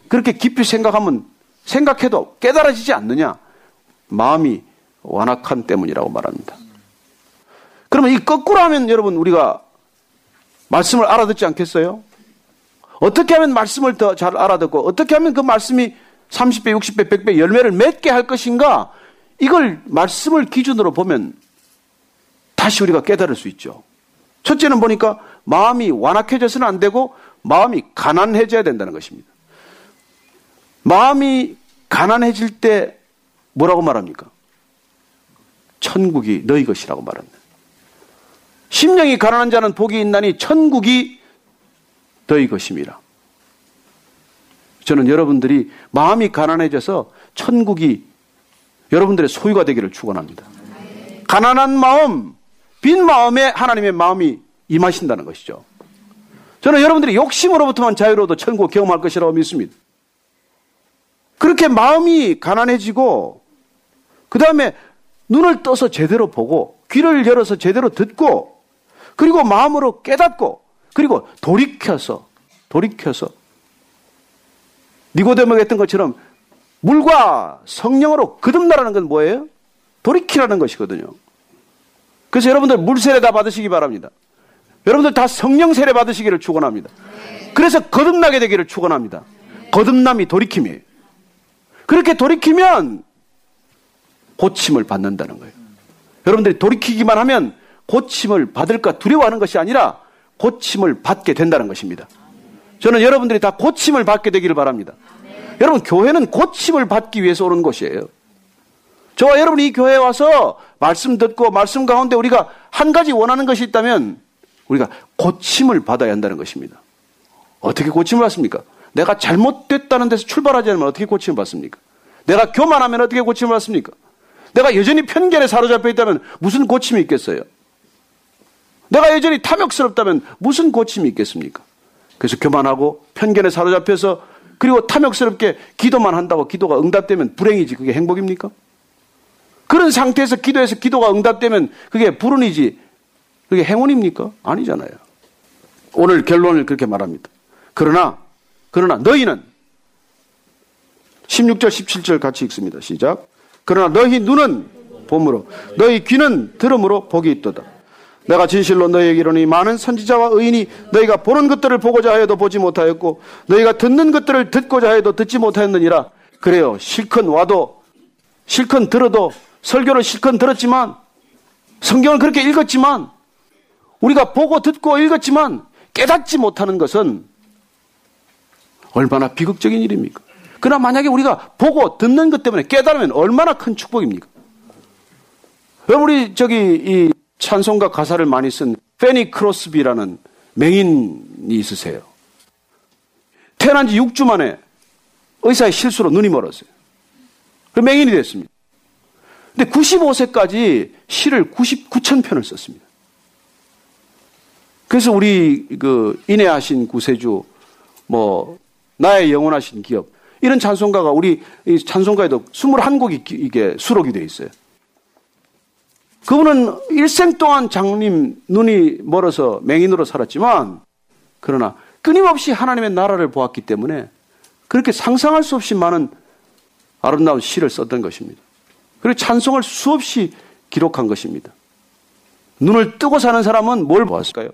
그렇게 깊이 생각하면 생각해도 깨달아지지 않느냐? 마음이 완악한 때문이라고 말합니다. 그러면 이 거꾸로 하면 여러분 우리가 말씀을 알아듣지 않겠어요? 어떻게 하면 말씀을 더 잘 알아듣고 어떻게 하면 그 말씀이 30배, 60배, 100배 열매를 맺게 할 것인가? 이걸 말씀을 기준으로 보면 다시 우리가 깨달을 수 있죠. 첫째는 보니까 마음이 완악해져서는 안 되고 마음이 가난해져야 된다는 것입니다. 마음이 가난해질 때 뭐라고 말합니까? 천국이 너희 것이라고 말합니다. 심령이 가난한 자는 복이 있나니 천국이 너희 것임이라. 저는 여러분들이 마음이 가난해져서 천국이 여러분들의 소유가 되기를 축원합니다. 가난한 마음, 빈 마음에 하나님의 마음이 임하신다는 것이죠. 저는 여러분들이 욕심으로부터만 자유로워도 천국 경험할 것이라고 믿습니다. 그렇게 마음이 가난해지고 그 다음에 눈을 떠서 제대로 보고 귀를 열어서 제대로 듣고 그리고 마음으로 깨닫고 그리고 돌이켜서 돌이켜서 니고데모가 했던 것처럼 물과 성령으로 거듭나라는 건 뭐예요? 돌이키라는 것이거든요. 그래서 여러분들 물 세례 다 받으시기 바랍니다. 여러분들 다 성령 세례 받으시기를 축원합니다. 그래서 거듭나게 되기를 축원합니다. 거듭남이 돌이킴이에요. 그렇게 돌이키면 고침을 받는다는 거예요. 여러분들이 돌이키기만 하면 고침을 받을까 두려워하는 것이 아니라 고침을 받게 된다는 것입니다. 저는 여러분들이 다 고침을 받게 되기를 바랍니다. 여러분, 교회는 고침을 받기 위해서 오는 곳이에요. 저와 여러분이 이 교회에 와서 말씀 듣고 말씀 가운데 우리가 한 가지 원하는 것이 있다면 우리가 고침을 받아야 한다는 것입니다. 어떻게 고침을 받습니까? 내가 잘못됐다는 데서 출발하지 않으면 어떻게 고침을 받습니까? 내가 교만하면 어떻게 고침을 받습니까? 내가 여전히 편견에 사로잡혀 있다면 무슨 고침이 있겠어요? 내가 여전히 탐욕스럽다면 무슨 고침이 있겠습니까? 그래서 교만하고 편견에 사로잡혀서 그리고 탐욕스럽게 기도만 한다고 기도가 응답되면 불행이지 그게 행복입니까? 그런 상태에서 기도해서 기도가 응답되면 그게 불운이지. 그게 행운입니까? 아니잖아요. 오늘 결론을 그렇게 말합니다. 그러나, 그러나 너희는 16절, 17절 같이 읽습니다. 시작. 그러나 너희 눈은 봄으로, 너희 귀는 들음으로 복이 있도다. 내가 진실로 너희에게 이르니 많은 선지자와 의인이 너희가 보는 것들을 보고자 하여도 보지 못하였고 너희가 듣는 것들을 듣고자 하여도 듣지 못하였느니라. 그래요. 실컷 와도 실컷 들어도 설교를 실컷 들었지만 성경을 그렇게 읽었지만 우리가 보고 듣고 읽었지만 깨닫지 못하는 것은 얼마나 비극적인 일입니까? 그러나 만약에 우리가 보고 듣는 것 때문에 깨달으면 얼마나 큰 축복입니까? 우리 저기 이 찬송가 가사를 많이 쓴 페니 크로스비라는 맹인이 있으세요. 태어난 지 6주 만에 의사의 실수로 눈이 멀었어요. 그 맹인이 됐습니다. 근데 95세까지 시를 99천 편을 썼습니다. 그래서 우리 그 인해하신 구세주 뭐 나의 영원하신 기업 이런 찬송가가 우리 찬송가에도 21곡이 이게 수록이 되어 있어요. 그분은 일생 동안 장님 눈이 멀어서 맹인으로 살았지만 그러나 끊임없이 하나님의 나라를 보았기 때문에 그렇게 상상할 수 없이 많은 아름다운 시를 썼던 것입니다. 그리고 찬송을 수없이 기록한 것입니다. 눈을 뜨고 사는 사람은 뭘 보았을까요?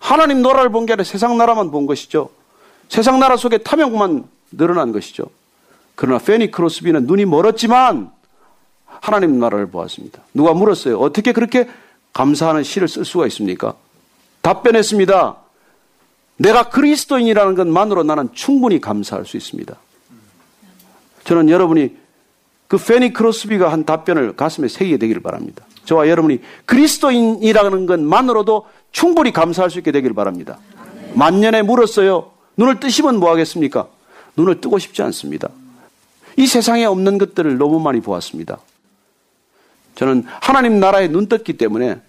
하나님 나라를 본 게 아니라 세상 나라만 본 것이죠. 세상 나라 속에 탐욕만 늘어난 것이죠. 그러나 페니 크로스비는 눈이 멀었지만 하나님 나라를 보았습니다. 누가 물었어요. 어떻게 그렇게 감사하는 시를 쓸 수가 있습니까? 답변했습니다. 내가 그리스도인이라는 것만으로 나는 충분히 감사할 수 있습니다. 저는 여러분이 그 페니 크로스비가 한 답변을 가슴에 새기게 되기를 바랍니다. 저와 여러분이 그리스도인이라는 것만으로도 충분히 감사할 수 있게 되기를 바랍니다. 만년에 물었어요. 눈을 뜨시면 뭐 하겠습니까? 눈을 뜨고 싶지 않습니다. 이 세상에 없는 것들을 너무 많이 보았습니다. 저는 하나님 나라에 눈 떴기 때문에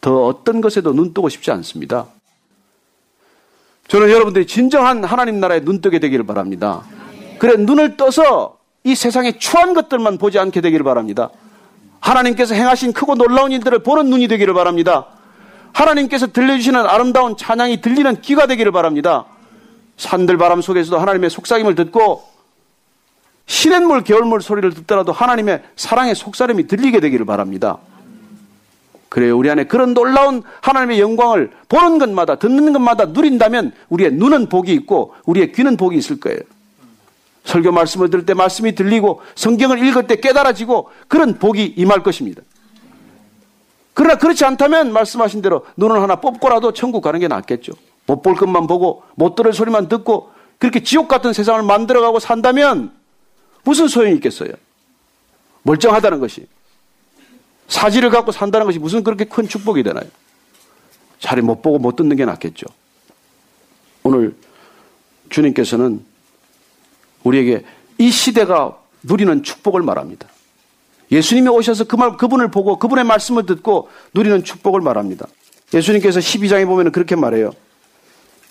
더 어떤 것에도 눈 뜨고 싶지 않습니다. 저는 여러분들이 진정한 하나님 나라에 눈 뜨게 되기를 바랍니다. 그래, 눈을 떠서 이 세상의 추한 것들만 보지 않게 되기를 바랍니다. 하나님께서 행하신 크고 놀라운 일들을 보는 눈이 되기를 바랍니다. 하나님께서 들려주시는 아름다운 찬양이 들리는 귀가 되기를 바랍니다. 산들 바람 속에서도 하나님의 속삭임을 듣고 시냇물, 겨울물 소리를 듣더라도 하나님의 사랑의 속사름이 들리게 되기를 바랍니다. 그래요. 우리 안에 그런 놀라운 하나님의 영광을 보는 것마다, 듣는 것마다 누린다면 우리의 눈은 복이 있고 우리의 귀는 복이 있을 거예요. 설교 말씀을 들을 때 말씀이 들리고 성경을 읽을 때 깨달아지고 그런 복이 임할 것입니다. 그러나 그렇지 않다면 말씀하신 대로 눈을 하나 뽑고라도 천국 가는 게 낫겠죠. 못 볼 것만 보고 못 들을 소리만 듣고 그렇게 지옥 같은 세상을 만들어가고 산다면 무슨 소용이 있겠어요? 멀쩡하다는 것이. 사지를 갖고 산다는 것이 무슨 그렇게 큰 축복이 되나요? 차라리 못 보고 못 듣는 게 낫겠죠. 오늘 주님께서는 우리에게 이 시대가 누리는 축복을 말합니다. 예수님이 오셔서 그 말, 그분을 보고 그분의 말씀을 듣고 누리는 축복을 말합니다. 예수님께서 12장에 보면 그렇게 말해요.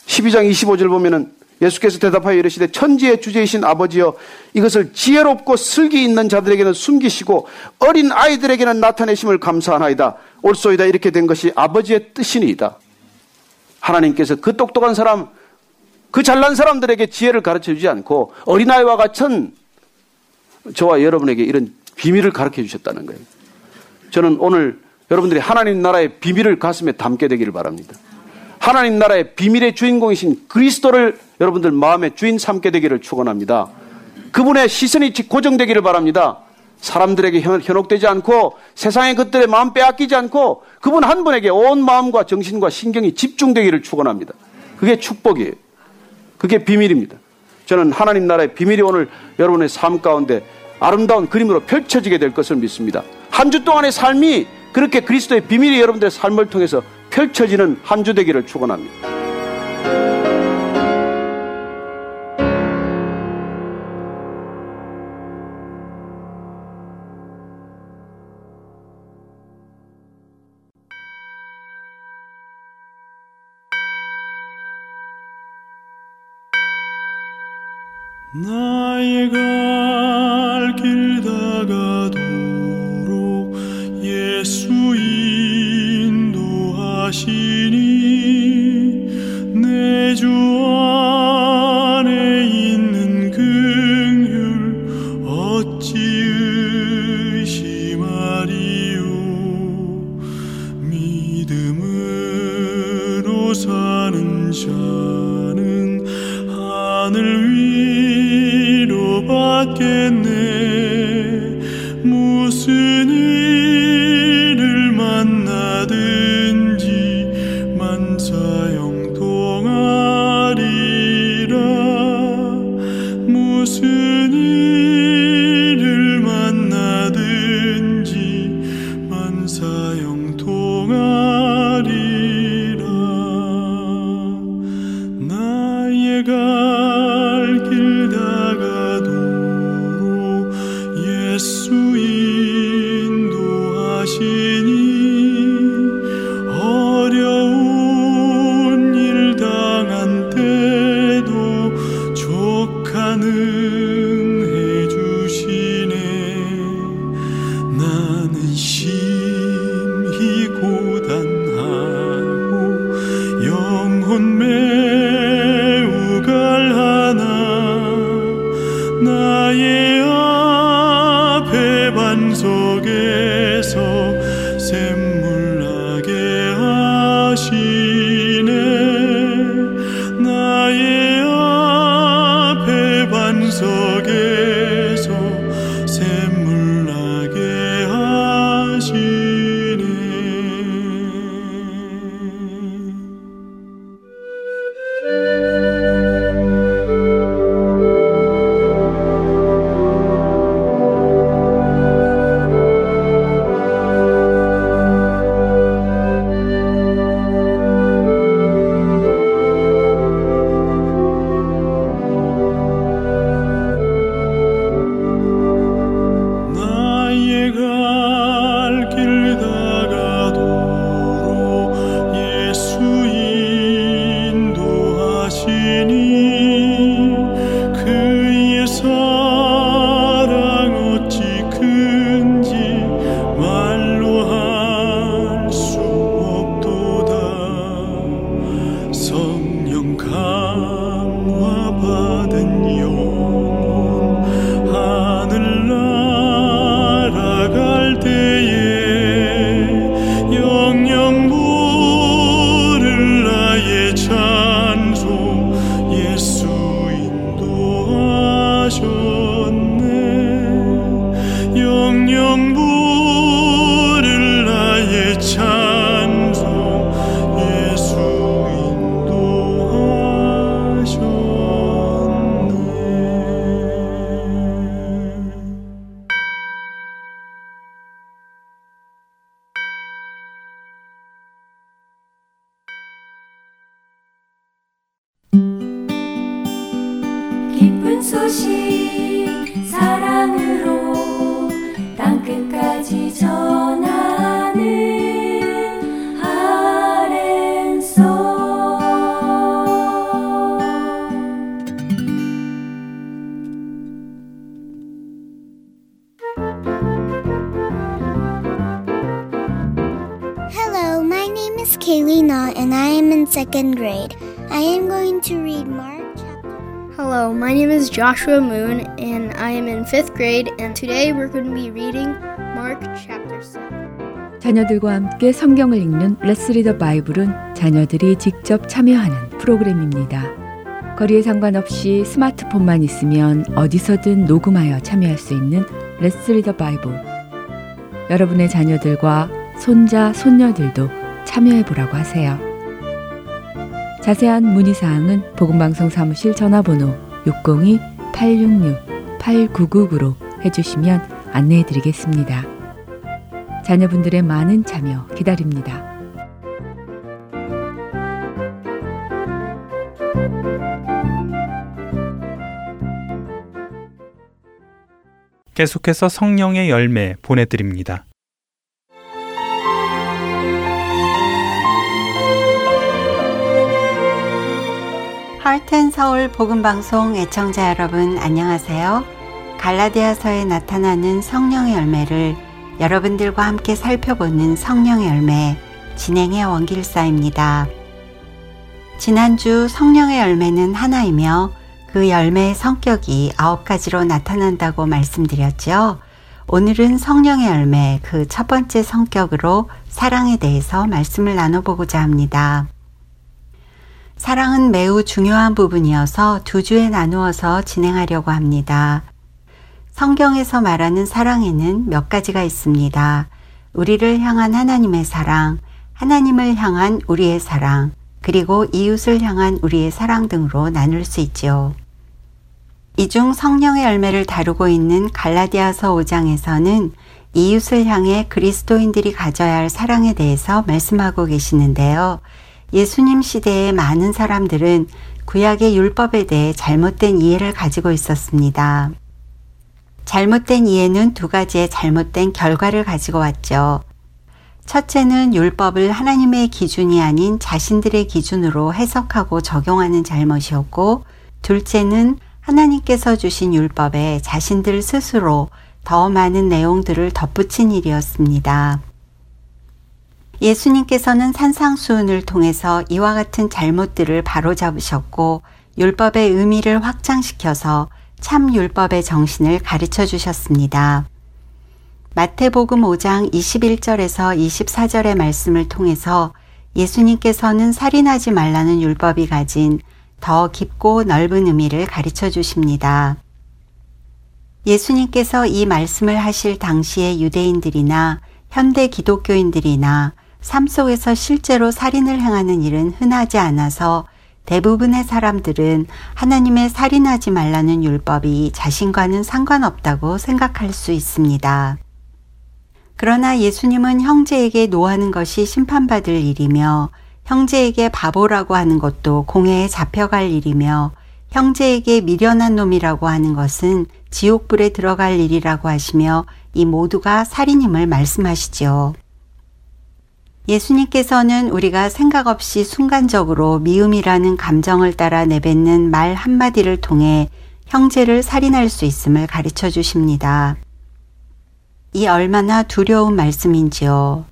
12장 25절 보면은 예수께서 대답하여 이르시되 천지의 주제이신 아버지여 이것을 지혜롭고 슬기 있는 자들에게는 숨기시고 어린 아이들에게는 나타내심을 감사하나이다. 옳소이다 이렇게 된 것이 아버지의 뜻이니이다. 하나님께서 그 똑똑한 사람 그 잘난 사람들에게 지혜를 가르쳐 주지 않고 어린아이와 같은 저와 여러분에게 이런 비밀을 가르쳐 주셨다는 거예요. 저는 오늘 여러분들이 하나님 나라의 비밀을 가슴에 담게 되기를 바랍니다. 하나님 나라의 비밀의 주인공이신 그리스도를 여러분들 마음의 주인 삼게 되기를 축원합니다. 그분의 시선이 고정되기를 바랍니다. 사람들에게 현혹되지 않고 세상의 것들에 마음 빼앗기지 않고 그분 한 분에게 온 마음과 정신과 신경이 집중되기를 축원합니다. 그게 축복이에요. 그게 비밀입니다. 저는 하나님 나라의 비밀이 오늘 여러분의 삶 가운데 아름다운 그림으로 펼쳐지게 될 것을 믿습니다. 한 주 동안의 삶이 그렇게 그리스도의 비밀이 여러분들의 삶을 통해서 펼쳐지는 한 주 되기를 축원합니다. Joshua Moon and I am in fifth grade and today we're going to be reading Mark chapter 7. 자녀들과 함께 성경을 읽는 Let's Read the Bible은 자녀들이 직접 참여하는 프로그램입니다. 거리에 상관없이 스마트폰만 있으면 어디서든 녹음하여 참여할 수 있는 Let's Read the Bible. 여러분의 자녀들과 손자, 손녀들도 참여해 보라고 하세요. 자세한 문의사항은 보건방송 사무실 전화번호 602-866-8999로 해주시면 안내해 드리겠습니다. 자녀분들의 많은 참여 기다립니다. 계속해서 성령의 열매 보내드립니다. 할텐 서울 복음방송 애청자 여러분 안녕하세요. 갈라디아서에 나타나는 성령의 열매를 여러분들과 함께 살펴보는 성령의 열매 진행의 원길사입니다. 지난주 성령의 열매는 하나이며 그 열매의 성격이 아홉 가지로 나타난다고 말씀드렸죠. 오늘은 성령의 열매 그 첫 번째 성격으로 사랑에 대해서 말씀을 나눠보고자 합니다. 사랑은 매우 중요한 부분이어서 두 주에 나누어서 진행하려고 합니다. 성경에서 말하는 사랑에는 몇 가지가 있습니다. 우리를 향한 하나님의 사랑, 하나님을 향한 우리의 사랑, 그리고 이웃을 향한 우리의 사랑 등으로 나눌 수 있지요. 이 중 성령의 열매를 다루고 있는 갈라디아서 5장에서는 이웃을 향해 그리스도인들이 가져야 할 사랑에 대해서 말씀하고 계시는데요. 예수님 시대의 많은 사람들은 구약의 율법에 대해 잘못된 이해를 가지고 있었습니다. 잘못된 이해는 두 가지의 잘못된 결과를 가지고 왔죠. 첫째는 율법을 하나님의 기준이 아닌 자신들의 기준으로 해석하고 적용하는 잘못이었고, 둘째는 하나님께서 주신 율법에 자신들 스스로 더 많은 내용들을 덧붙인 일이었습니다. 예수님께서는 산상수훈을 통해서 이와 같은 잘못들을 바로잡으셨고 율법의 의미를 확장시켜서 참 율법의 정신을 가르쳐 주셨습니다. 마태복음 5장 21절에서 24절의 말씀을 통해서 예수님께서는 살인하지 말라는 율법이 가진 더 깊고 넓은 의미를 가르쳐 주십니다. 예수님께서 이 말씀을 하실 당시의 유대인들이나 현대 기독교인들이나 삶 속에서 실제로 살인을 행하는 일은 흔하지 않아서 대부분의 사람들은 하나님의 살인하지 말라는 율법이 자신과는 상관없다고 생각할 수 있습니다. 그러나 예수님은 형제에게 노하는 것이 심판받을 일이며 형제에게 바보라고 하는 것도 공회에 잡혀갈 일이며 형제에게 미련한 놈이라고 하는 것은 지옥불에 들어갈 일이라고 하시며 이 모두가 살인임을 말씀하시지요. 예수님께서는 우리가 생각 없이 순간적으로 미움이라는 감정을 따라 내뱉는 말 한마디를 통해 형제를 살인할 수 있음을 가르쳐 주십니다. 이 얼마나 두려운 말씀인지요.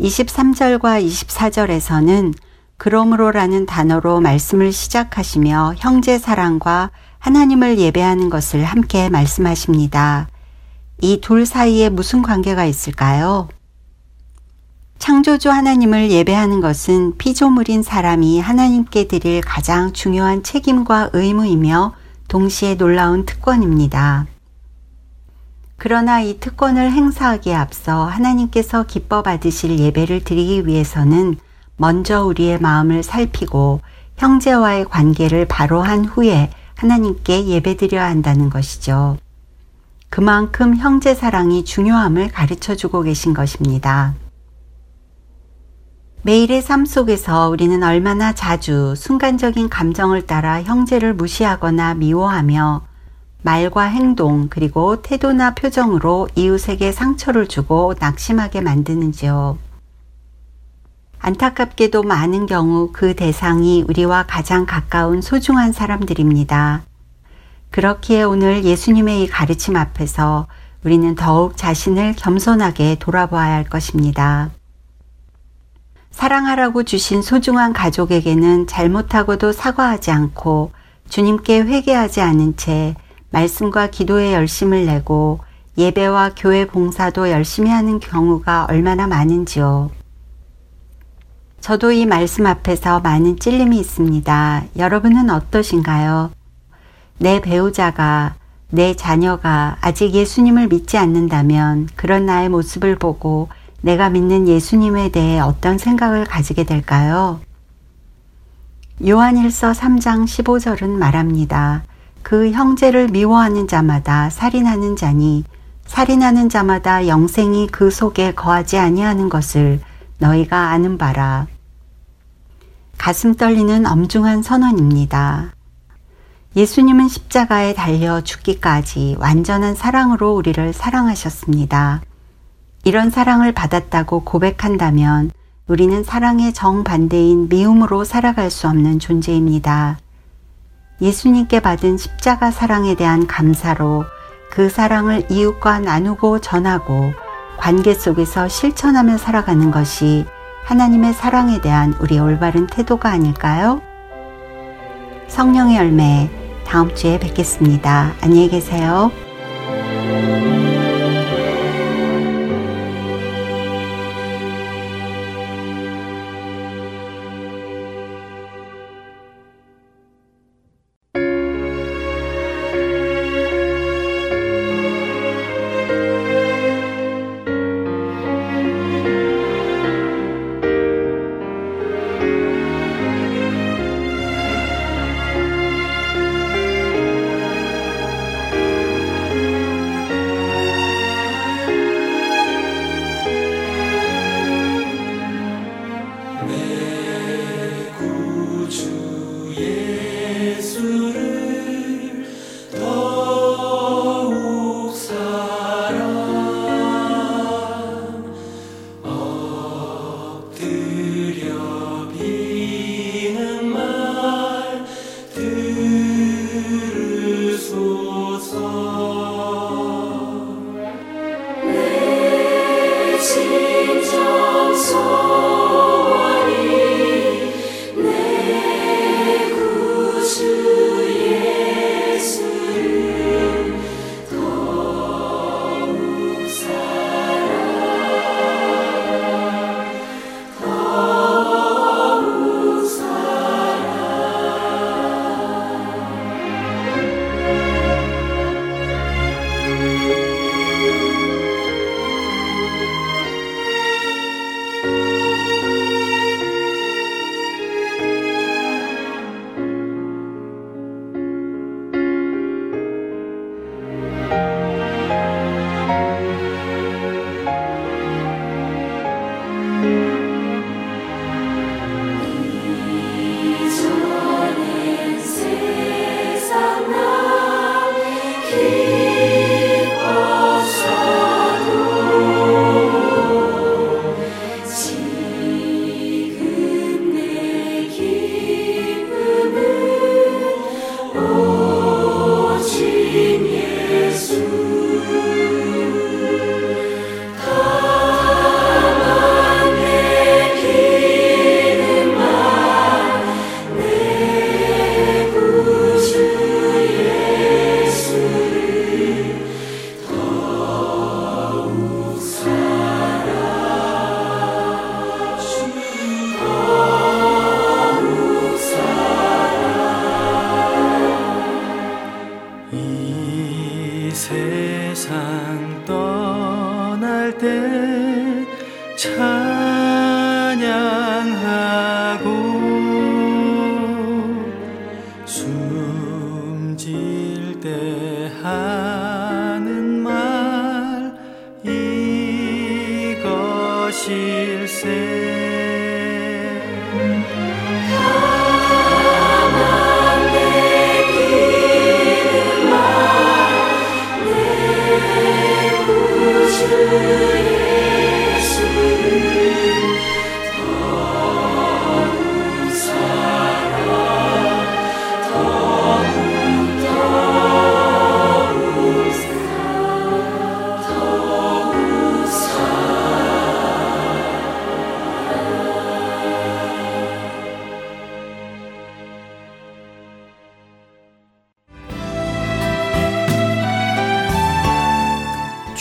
23절과 24절에서는 그러므로라는 단어로 말씀을 시작하시며 형제 사랑과 하나님을 예배하는 것을 함께 말씀하십니다. 이 둘 사이에 무슨 관계가 있을까요? 창조주 하나님을 예배하는 것은 피조물인 사람이 하나님께 드릴 가장 중요한 책임과 의무이며 동시에 놀라운 특권입니다. 그러나 이 특권을 행사하기에 앞서 하나님께서 기뻐 받으실 예배를 드리기 위해서는 먼저 우리의 마음을 살피고 형제와의 관계를 바로 한 후에 하나님께 예배드려야 한다는 것이죠. 그만큼 형제 사랑이 중요함을 가르쳐 주고 계신 것입니다. 매일의 삶 속에서 우리는 얼마나 자주 순간적인 감정을 따라 형제를 무시하거나 미워하며 말과 행동 그리고 태도나 표정으로 이웃에게 상처를 주고 낙심하게 만드는지요. 안타깝게도 많은 경우 그 대상이 우리와 가장 가까운 소중한 사람들입니다. 그렇기에 오늘 예수님의 이 가르침 앞에서 우리는 더욱 자신을 겸손하게 돌아보아야 할 것입니다. 사랑하라고 주신 소중한 가족에게는 잘못하고도 사과하지 않고 주님께 회개하지 않은 채 말씀과 기도에 열심을 내고 예배와 교회 봉사도 열심히 하는 경우가 얼마나 많은지요. 저도 이 말씀 앞에서 많은 찔림이 있습니다. 여러분은 어떠신가요? 내 배우자가, 내 자녀가 아직 예수님을 믿지 않는다면 그런 나의 모습을 보고 내가 믿는 예수님에 대해 어떤 생각을 가지게 될까요? 요한일서 3장 15절은 말합니다. 그 형제를 미워하는 자마다 살인하는 자니 살인하는 자마다 영생이 그 속에 거하지 아니하는 것을 너희가 아는 바라. 가슴 떨리는 엄중한 선언입니다. 예수님은 십자가에 달려 죽기까지 완전한 사랑으로 우리를 사랑하셨습니다. 이런 사랑을 받았다고 고백한다면 우리는 사랑의 정반대인 미움으로 살아갈 수 없는 존재입니다. 예수님께 받은 십자가 사랑에 대한 감사로 그 사랑을 이웃과 나누고 전하고 관계 속에서 실천하며 살아가는 것이 하나님의 사랑에 대한 우리의 올바른 태도가 아닐까요? 성령의 열매 다음 주에 뵙겠습니다. 안녕히 계세요.